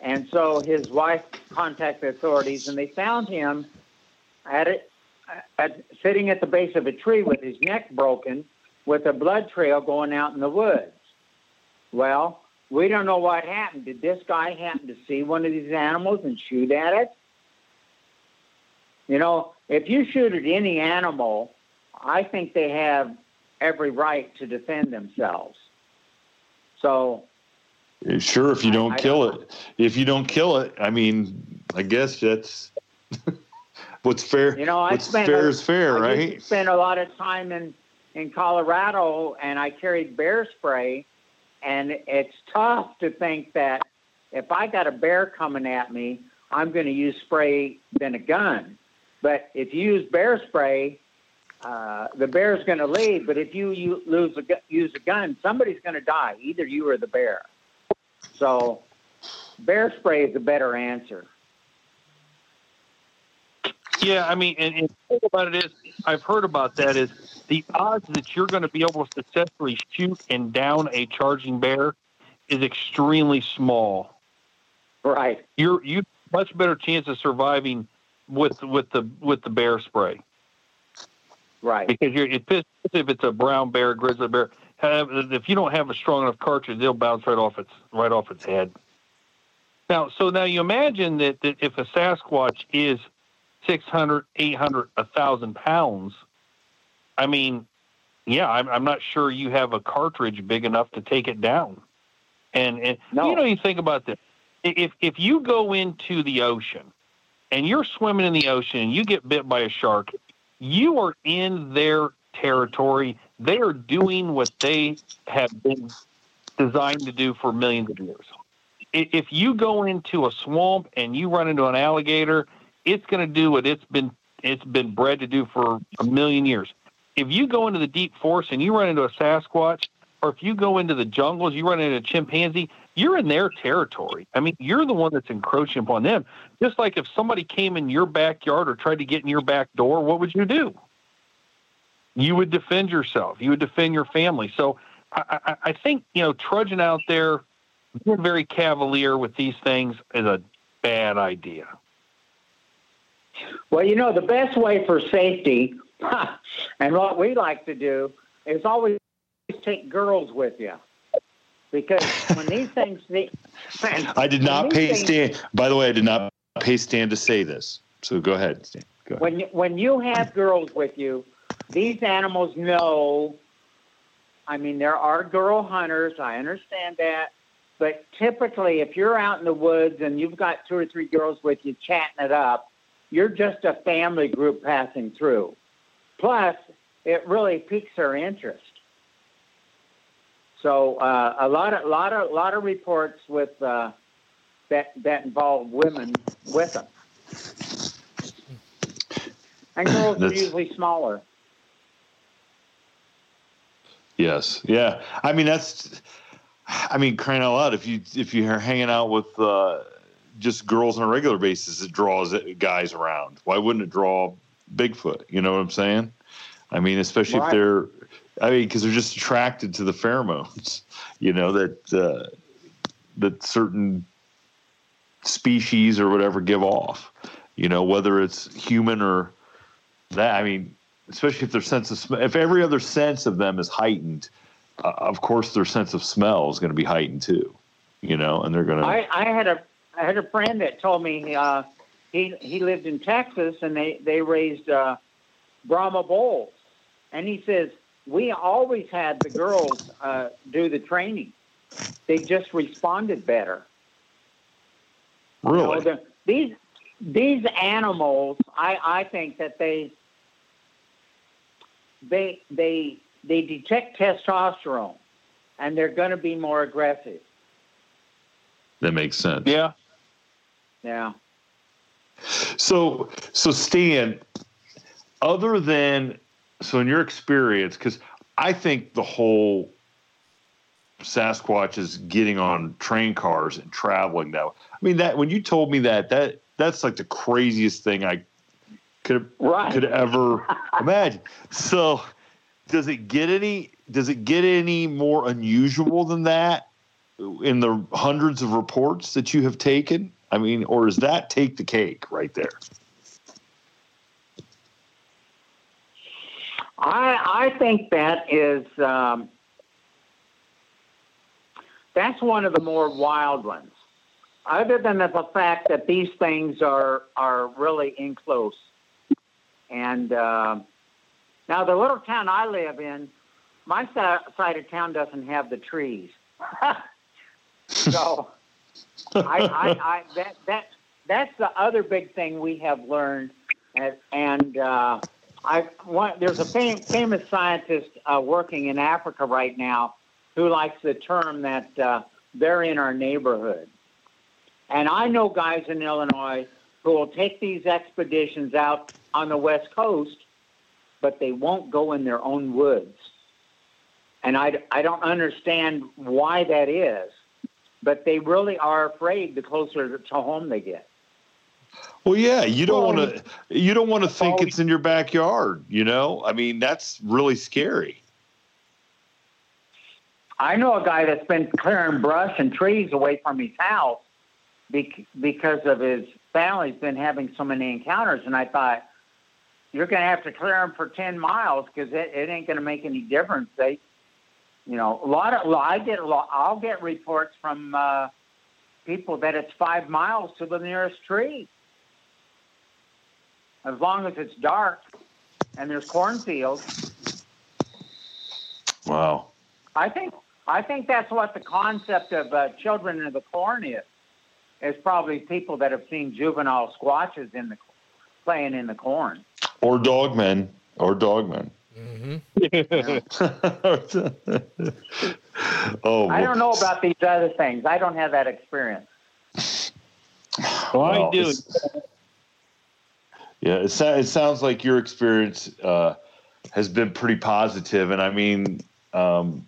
And so his wife contacted authorities, and they found him at it, uh, at, sitting at the base of a tree with his neck broken, with a blood trail going out in the woods. Well, we don't know what happened. Did this guy happen to see one of these animals and shoot at it? You know, if you shoot at any animal, I think they have every right to defend themselves. So sure, if you don't I, kill don't it, if you don't kill it, I mean, I guess that's <laughs> what's fair. You know, I what's fair a, is fair, right? I right? Spent a lot of time in in Colorado, and I carried bear spray, and it's tough to think that if I got a bear coming at me, I'm going to use spray than a gun. But if you use bear spray, uh, the bear's going to leave. But if you, you lose a, use a gun, somebody's going to die, either you or the bear. So, bear spray is a better answer. Yeah, I mean, and, and the thing about it is, I've heard about that is the odds that you're going to be able to successfully shoot and down a charging bear is extremely small. Right. You're you much better chance of surviving with with the with the bear spray. Right. Because you're it's if it's a brown bear, grizzly bear. Have, if you don't have a strong enough cartridge, they'll bounce right off its right off its head. Now, so now you imagine that, that if a Sasquatch is 600, 800, 1,000 pounds, I mean, yeah, I'm, I'm not sure you have a cartridge big enough to take it down. And, and no. you know, you think about this. If, if you go into the ocean and you're swimming in the ocean and you get bit by a shark, you are in their territory. They are doing what they have been designed to do for millions of years. If you go into a swamp and you run into an alligator, it's going to do what it's been it's been bred to do for a million years. If you go into the deep forest and you run into a Sasquatch, or if you go into the jungles, you run into a chimpanzee, you're in their territory. I mean, you're the one that's encroaching upon them. Just like if somebody came in your backyard or tried to get in your back door, what would you do? You would defend yourself. You would defend your family. So I, I, I think, you know, trudging out there, being very cavalier with these things is a bad idea. Well, you know, the best way for safety, <laughs> and what we like to do, is always take girls with you because when these things, the, <laughs> I did not pay Stan. By the way, I did not pay Stan to say this. So go ahead, Stan. Go ahead. When when you have girls with you, these animals know. I mean, there are girl hunters. I understand that. But typically, if you're out in the woods and you've got two or three girls with you chatting it up, you're just a family group passing through. Plus, it really piques their interest. So uh, a lot of lot of lot of reports with uh, that that involve women with them, and <clears throat> girls are usually smaller. Yes. Yeah. I mean, that's. I mean, crying out loud! If you if you're hanging out with uh, just girls on a regular basis, it draws guys around. Why wouldn't it draw Bigfoot? You know what I'm saying? I mean, especially Right. if they're. I mean, because they're just attracted to the pheromones. <laughs> You know that uh, that certain species or whatever give off. You know, whether it's human or that. I mean, especially if their sense of smell, if every other sense of them is heightened, uh, of course their sense of smell is going to be heightened too. You know, and they're going to. I, I had a I had a friend that told me uh, he he lived in Texas and they they raised uh, Brahma bulls, and he says we always had the girls uh, do the training. They just responded better. You know, really. the- these these animals, I, I think that they they they they detect testosterone, and they're going to be more aggressive. that makes sense. Yeah. Yeah. So, so Stan, other than so in your experience, because I think the whole Sasquatch is getting on train cars and traveling now. I mean that when you told me that that that's like the craziest thing I could Right. could ever <laughs> imagine. So, does it get any? Does it get any more unusual than that in the hundreds of reports that you have taken? I mean, or does that take the cake right there? I I think that is um, that's one of the more wild ones. Other than the fact that these things are are really in close, and uh, now the little town I live in, my si- side of town doesn't have the trees, <laughs> so I, I, <laughs> I that that that's the other big thing we have learned, and, and uh, I one, there's a fam- famous scientist uh, working in Africa right now who likes the term that uh, they're in our neighborhood, and I know guys in Illinois who will take these expeditions out on the west coast, but they won't go in their own woods, and I I don't understand why that is but they really are afraid the closer to home they get. Well, yeah, you don't Well, want to. You don't want to think always- it's in your backyard. You know, I mean, that's really scary. I know a guy that's been clearing brush and trees away from his house bec- because of his family's been having so many encounters, and I thought you're going to have to clear them for ten miles because it, it ain't going to make any difference. They, you know, a lot of I get a lot. I'll get reports from uh, people that it's five miles to the nearest tree. As long as it's dark and there's cornfields, Wow. I think I think that's what the concept of uh, children in the corn is. Is probably people that have seen juvenile squatches in the playing in the corn. Or dogmen. Or dogmen. <laughs> oh, I don't know about these other things. I don't have that experience. Well, I do. Yeah, it, sa- it sounds like your experience uh, has been pretty positive, and I mean, um,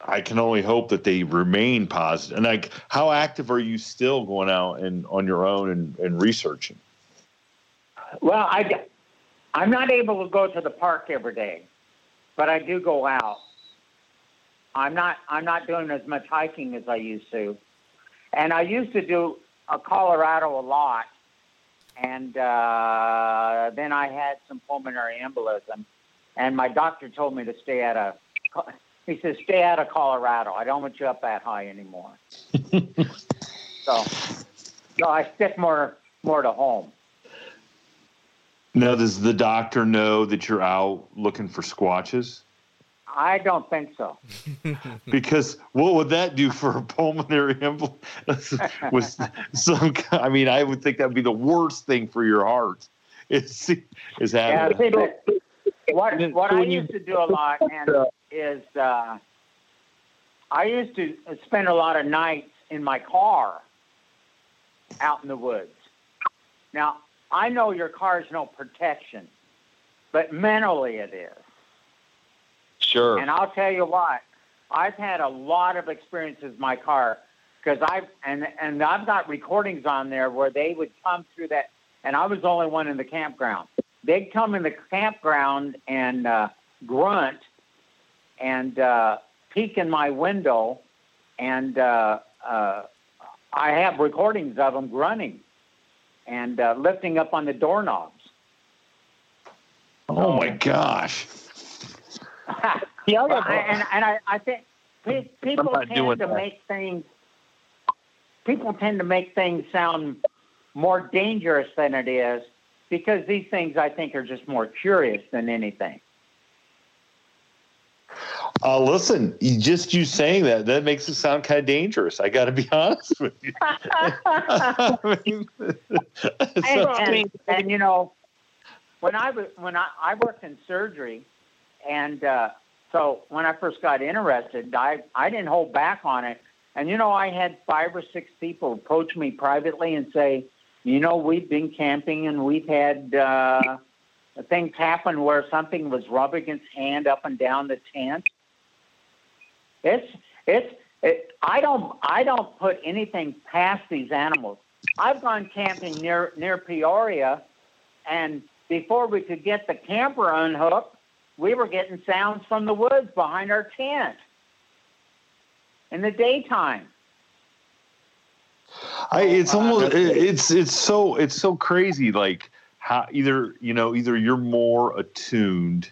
I can only hope that they remain positive. And like, how active are you still going out and on your own and, and researching? Well, I I'm not able to go to the park every day, but I do go out. I'm not I'm not doing as much hiking as I used to, and I used to do uh, Colorado a lot, and uh, then I had some pulmonary embolism, and my doctor told me to stay out of. He says, "Stay out of Colorado. I don't want you up that high anymore." <laughs> so, so I stick more more to home. Now, does the doctor know that you're out looking for squatches? I don't think so. <laughs> Because what would that do for a pulmonary embolism? <laughs> Was some? I mean, I would think that would be the worst thing for your heart. <laughs> Is is Yeah, having. see, but what Then- what so I used to do a lot and is uh, I used to spend a lot of nights in my car out in the woods. Now, I know your car is no protection, but mentally it is. Sure. And I'll tell you what, I've had a lot of experiences in my car because I've and and I've got recordings on there where they would come through that, and I was the only one in the campground. They'd come in the campground and uh, grunt and uh, peek in my window, and uh, uh, I have recordings of them grunting and uh, lifting up on the doorknobs. Oh my gosh. <laughs> Yeah, Well, I- and and I, I think people tend to that. make things people tend to make things sound more dangerous than it is because these things I think are just more curious than anything. Uh, listen, you, just you saying that that makes it sound kind of dangerous. I got to be <laughs> honest with you. <laughs> <laughs> I mean, and, so- and, and, you know, when I was when I, I worked in surgery, and uh, so when I first got interested, I I didn't hold back on it. And you know, I had five or six people approach me privately and say, you know, we've been camping and we've had uh, things happen where something was rubbing its hand up and down the tent. It's it's it, I don't I don't put anything past these animals. I've gone camping near near Peoria, and before we could get the camper unhooked, we were getting sounds from the woods behind our tent in the daytime. I, it's Uh, almost it's it's so it's so crazy like how either you know either you're more attuned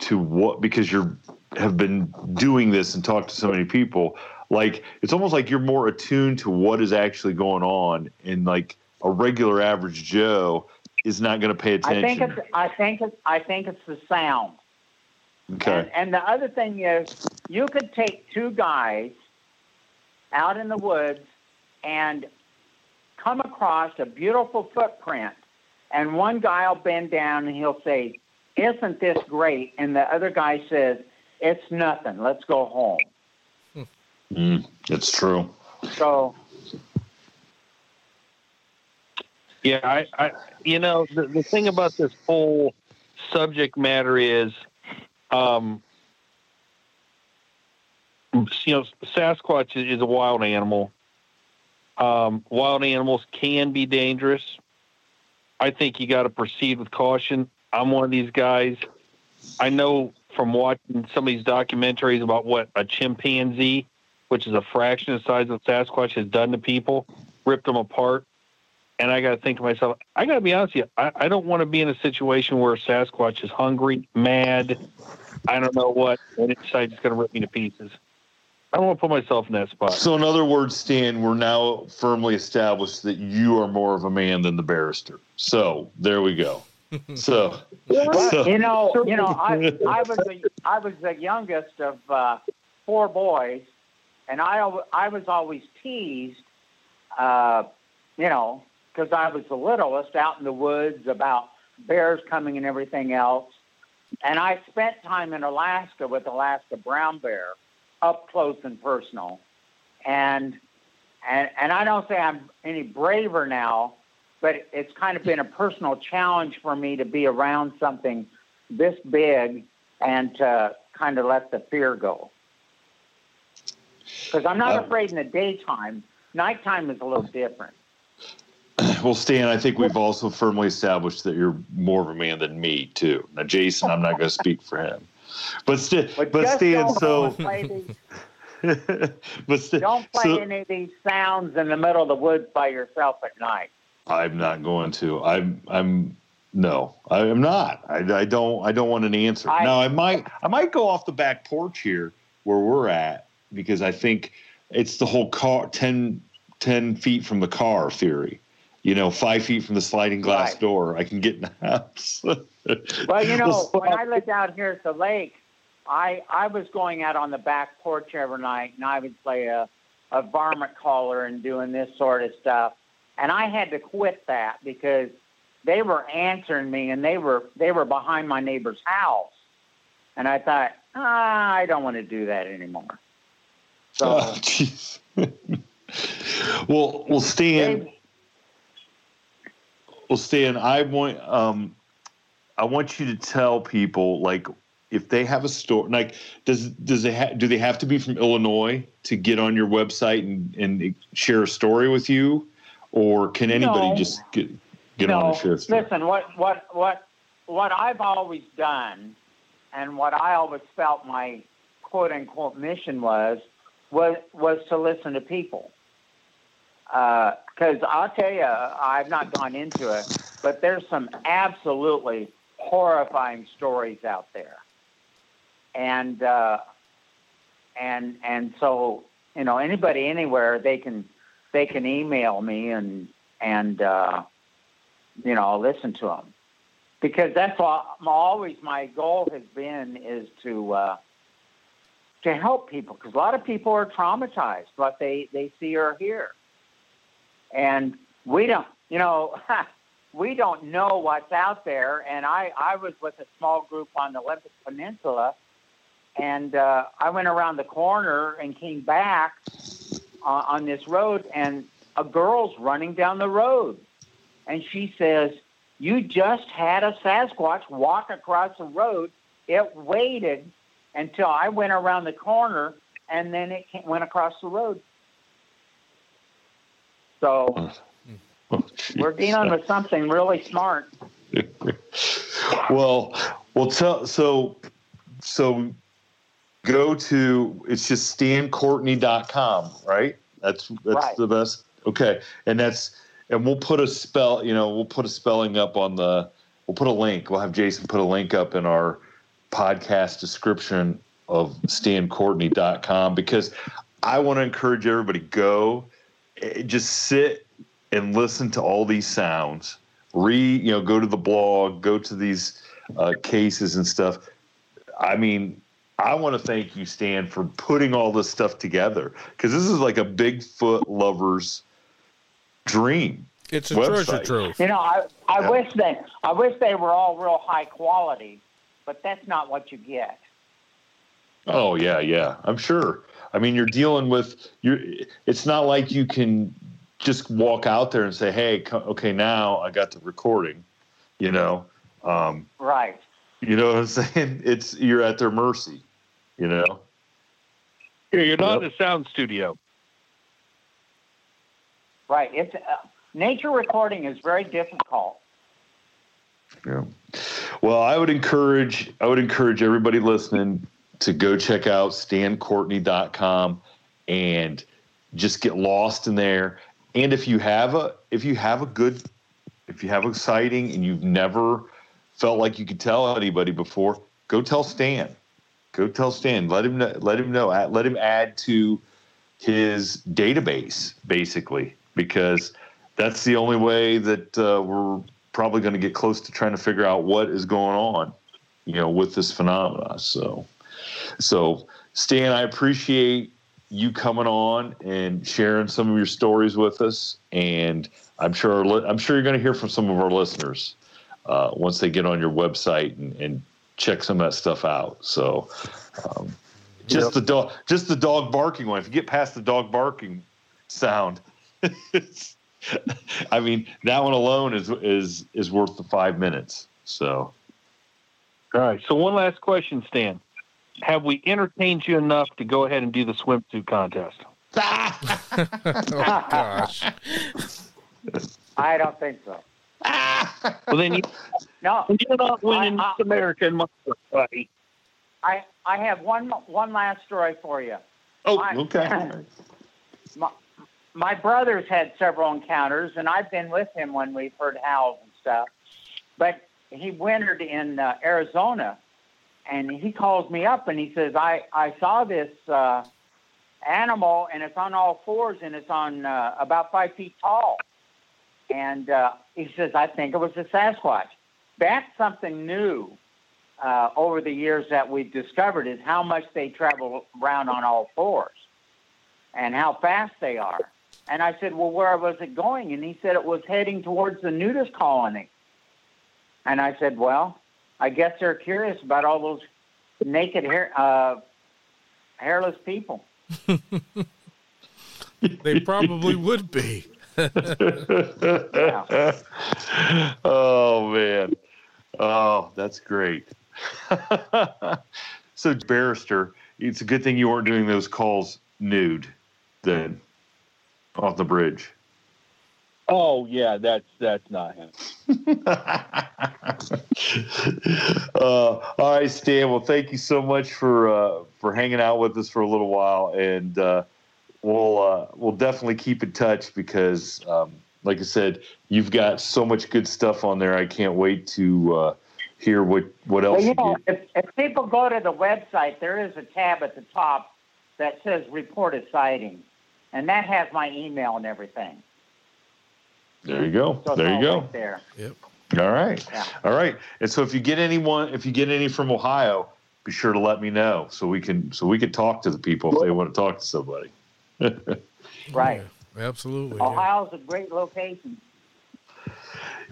to what because you're have been doing this and talked to so many people like it's almost like you're more attuned to what is actually going on and like a regular average joe is not going to pay attention I think it's I think it's I think it's the sound. okay And, and the other thing is, you could take two guys out in the woods and come across a beautiful footprint, and one guy will bend down and he'll say, "Isn't this great?" And the other guy says, "It's nothing. Let's go home." Mm, it's true So Yeah, I, I you know, the, the thing about this whole subject matter is, um, you know, Sasquatch is, is a wild animal. Um, wild animals can be dangerous. I think you got to proceed with caution. I'm one of these guys. I know from watching some of these documentaries about what a chimpanzee, which is a fraction of the size of Sasquatch, has done to people, ripped them apart and I got to think to myself, I got to be honest with you, I, I don't want to be in a situation where Sasquatch is hungry, mad, I don't know what, and it decides it's going to rip me to pieces. I don't want to put myself in that spot. so in other words stan we're now firmly established that you are more of a man than the barrister so there we go so, so you know, you know, I <laughs> I was the I was the youngest of uh, four boys, and I I was always teased, uh, you know, because I was the littlest out in the woods about bears coming and everything else. And I spent time in Alaska with Alaska brown bear, up close and personal, and and and I don't say I'm any braver now, but it's kind of been a personal challenge for me to be around something this big and to kind of let the fear go. Because I'm not Uh, afraid in the daytime. Nighttime is a little different. <clears throat> Well, Stan, I think we've also firmly established that you're more of a man than me too. Now, Jason, I'm not going to speak for him, but Stan, but, just Stan, don't so, and play these, <laughs> but Stan, don't play so- any of these sounds in the middle of the woods by yourself at night. I'm not going to. I'm, I'm, no, I am not. I, I don't, I don't want an answer. I- now, I might, I might go off the back porch here where we're at because I think it's the whole car 10, 10 feet from the car theory. You know, five feet from the sliding glass Right. door, I can get in the house. <laughs> Well, you know, <laughs> when I lived out here at the lake, I I was going out on the back porch every night, and I would play a a varmint caller and doing this sort of stuff. And I had to quit that because they were answering me, and they were they were behind my neighbor's house, and I thought, ah, I don't want to do that anymore. So, <laughs> Oh, jeez. <laughs> well, well, Stan. they- Well, Stan, I want um, I want you to tell people like if they have a store, like does does they ha- do they have to be from Illinois to get on your website and, and share a story with you, or can anybody No. just get get no, on and share a listen, what what what what I've always done, and what I always felt my quote unquote mission was was was to listen to people. Because I'll tell you, I've not gone into it, but there's some absolutely horrifying stories out there, and uh, and and so you know anybody anywhere they can they can email me and and uh, you know I'll listen to them because that's what always my goal has been is to uh, to help people because a lot of people are traumatized what they they see or hear, and we don't you know <laughs> we don't know what's out there. And I I was with a small group on the Olympic Peninsula, and uh, I went around the corner and came back uh, on this road, and a girl's running down the road, and she says, "You just had a Sasquatch walk across the road. It waited until I went around the corner, and then it came, went across the road." So <laughs> Oh, we're dealing with something really smart. <laughs> well, well, tell so so go to it's just stancourtney.com, right? That's that's Right. the best. Okay, and that's and we'll put a spell. You know, we'll put a spelling up on the. We'll put a link. We'll have Jason put a link up in our podcast description of stancourtney.com because I want to encourage everybody go eh, just sit and listen to all these sounds read you know go to the blog go to these uh, cases and stuff i mean i want to thank you stan for putting all this stuff together because this is like a bigfoot lover's dream It's a Website. treasure trove. You know, I I Yeah. wish they I wish they were all real high quality, but that's not what you get. oh yeah yeah i'm sure i mean you're dealing with you're it's not like you can just walk out there and say hey co- okay now i got the recording you know um, Right. you know what i'm <laughs> saying it's you're at their mercy you know Yeah, you're not Yep. in a sound studio. Right. It's uh, nature recording is very difficult. Yeah. Well, I would encourage I would encourage everybody listening to go check out stancourtney.com and just get lost in there. And if you have a if you have a good if you have a sighting and you've never felt like you could tell anybody before, go tell Stan. Go tell Stan. Let him know, let him know. Let him add to his database basically because that's the only way that uh, we're probably going to get close to trying to figure out what is going on, you know, with this phenomena. So, so Stan, I appreciate you coming on and sharing some of your stories with us, and I'm sure I'm sure you're going to hear from some of our listeners uh, once they get on your website and, and check some of that stuff out. So. Um, just Yep. the dog, just the dog barking one. If you get past the dog barking sound, <laughs> I mean, that one alone is is is worth the five minutes. So, All right. So one last question, Stan. Have we entertained you enough to go ahead and do the swimsuit contest? <laughs> oh gosh. I don't think so. Well, then you, <laughs> No, you're not winning I- I- Miss America in my buddy. I I have one one last story for you. oh, I- okay. <clears throat> My, my brother's had several encounters, and I've been with him when we've heard howls and stuff. But he wintered in uh, Arizona, and he calls me up and he says, "I I saw this uh, animal, and it's on all fours, and it's on uh, about five feet tall." And uh, he says, "I think it was a Sasquatch." That's something new uh, over the years that we've discovered is how much they travel around on all fours and how fast they are. And I said, Well, where was it going? And he said it was heading towards the nudist colony. And I said, Well, I guess they're curious about all those naked hair, uh, hairless people. <laughs> they probably would be. <laughs> oh man. Oh, that's great. <laughs> so barrister, it's a good thing you weren't doing those calls nude then off the bridge. Oh yeah, that's that's not him. <laughs> uh, all right, Stan. Well, thank you so much for uh, for hanging out with us for a little while, and uh, we'll uh, we'll definitely keep in touch because, um, like I said, you've got so much good stuff on there. I can't wait to uh, hear what what else Well, you you know, get. if, if people go to the website, there is a tab at the top that says "Report a Sighting," and that has my email and everything. There you go. So there you go. right there. Yep. All right. Yeah. All right. And so if you get anyone, if you get any from Ohio, be sure to let me know so we can so we can talk to the people if they want to talk to somebody. Right. Yeah, absolutely. yeah. Ohio's a great location.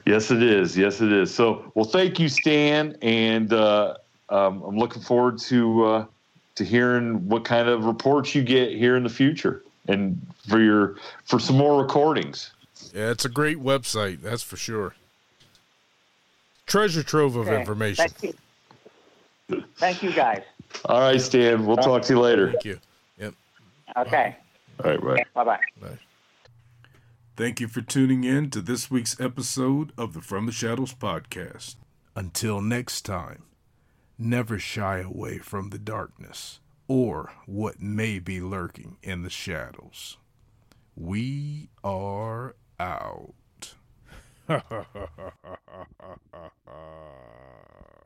Yes, it is. Yes, it is. So, well, thank you, Stan, and uh, um, I'm looking forward to uh, to hearing what kind of reports you get here in the future, and for your for some more recordings. Yeah, it's a great website, that's for sure. Treasure trove of Okay. information. Thank you. Thank you, guys. All right, Stan. We'll talk to you later. Thank you. Yep. Okay. All right, bye. Bye bye. Bye. Thank you for tuning in to this week's episode of the From the Shadows podcast. Until next time, never shy away from the darkness or what may be lurking in the shadows. We are out. <laughs>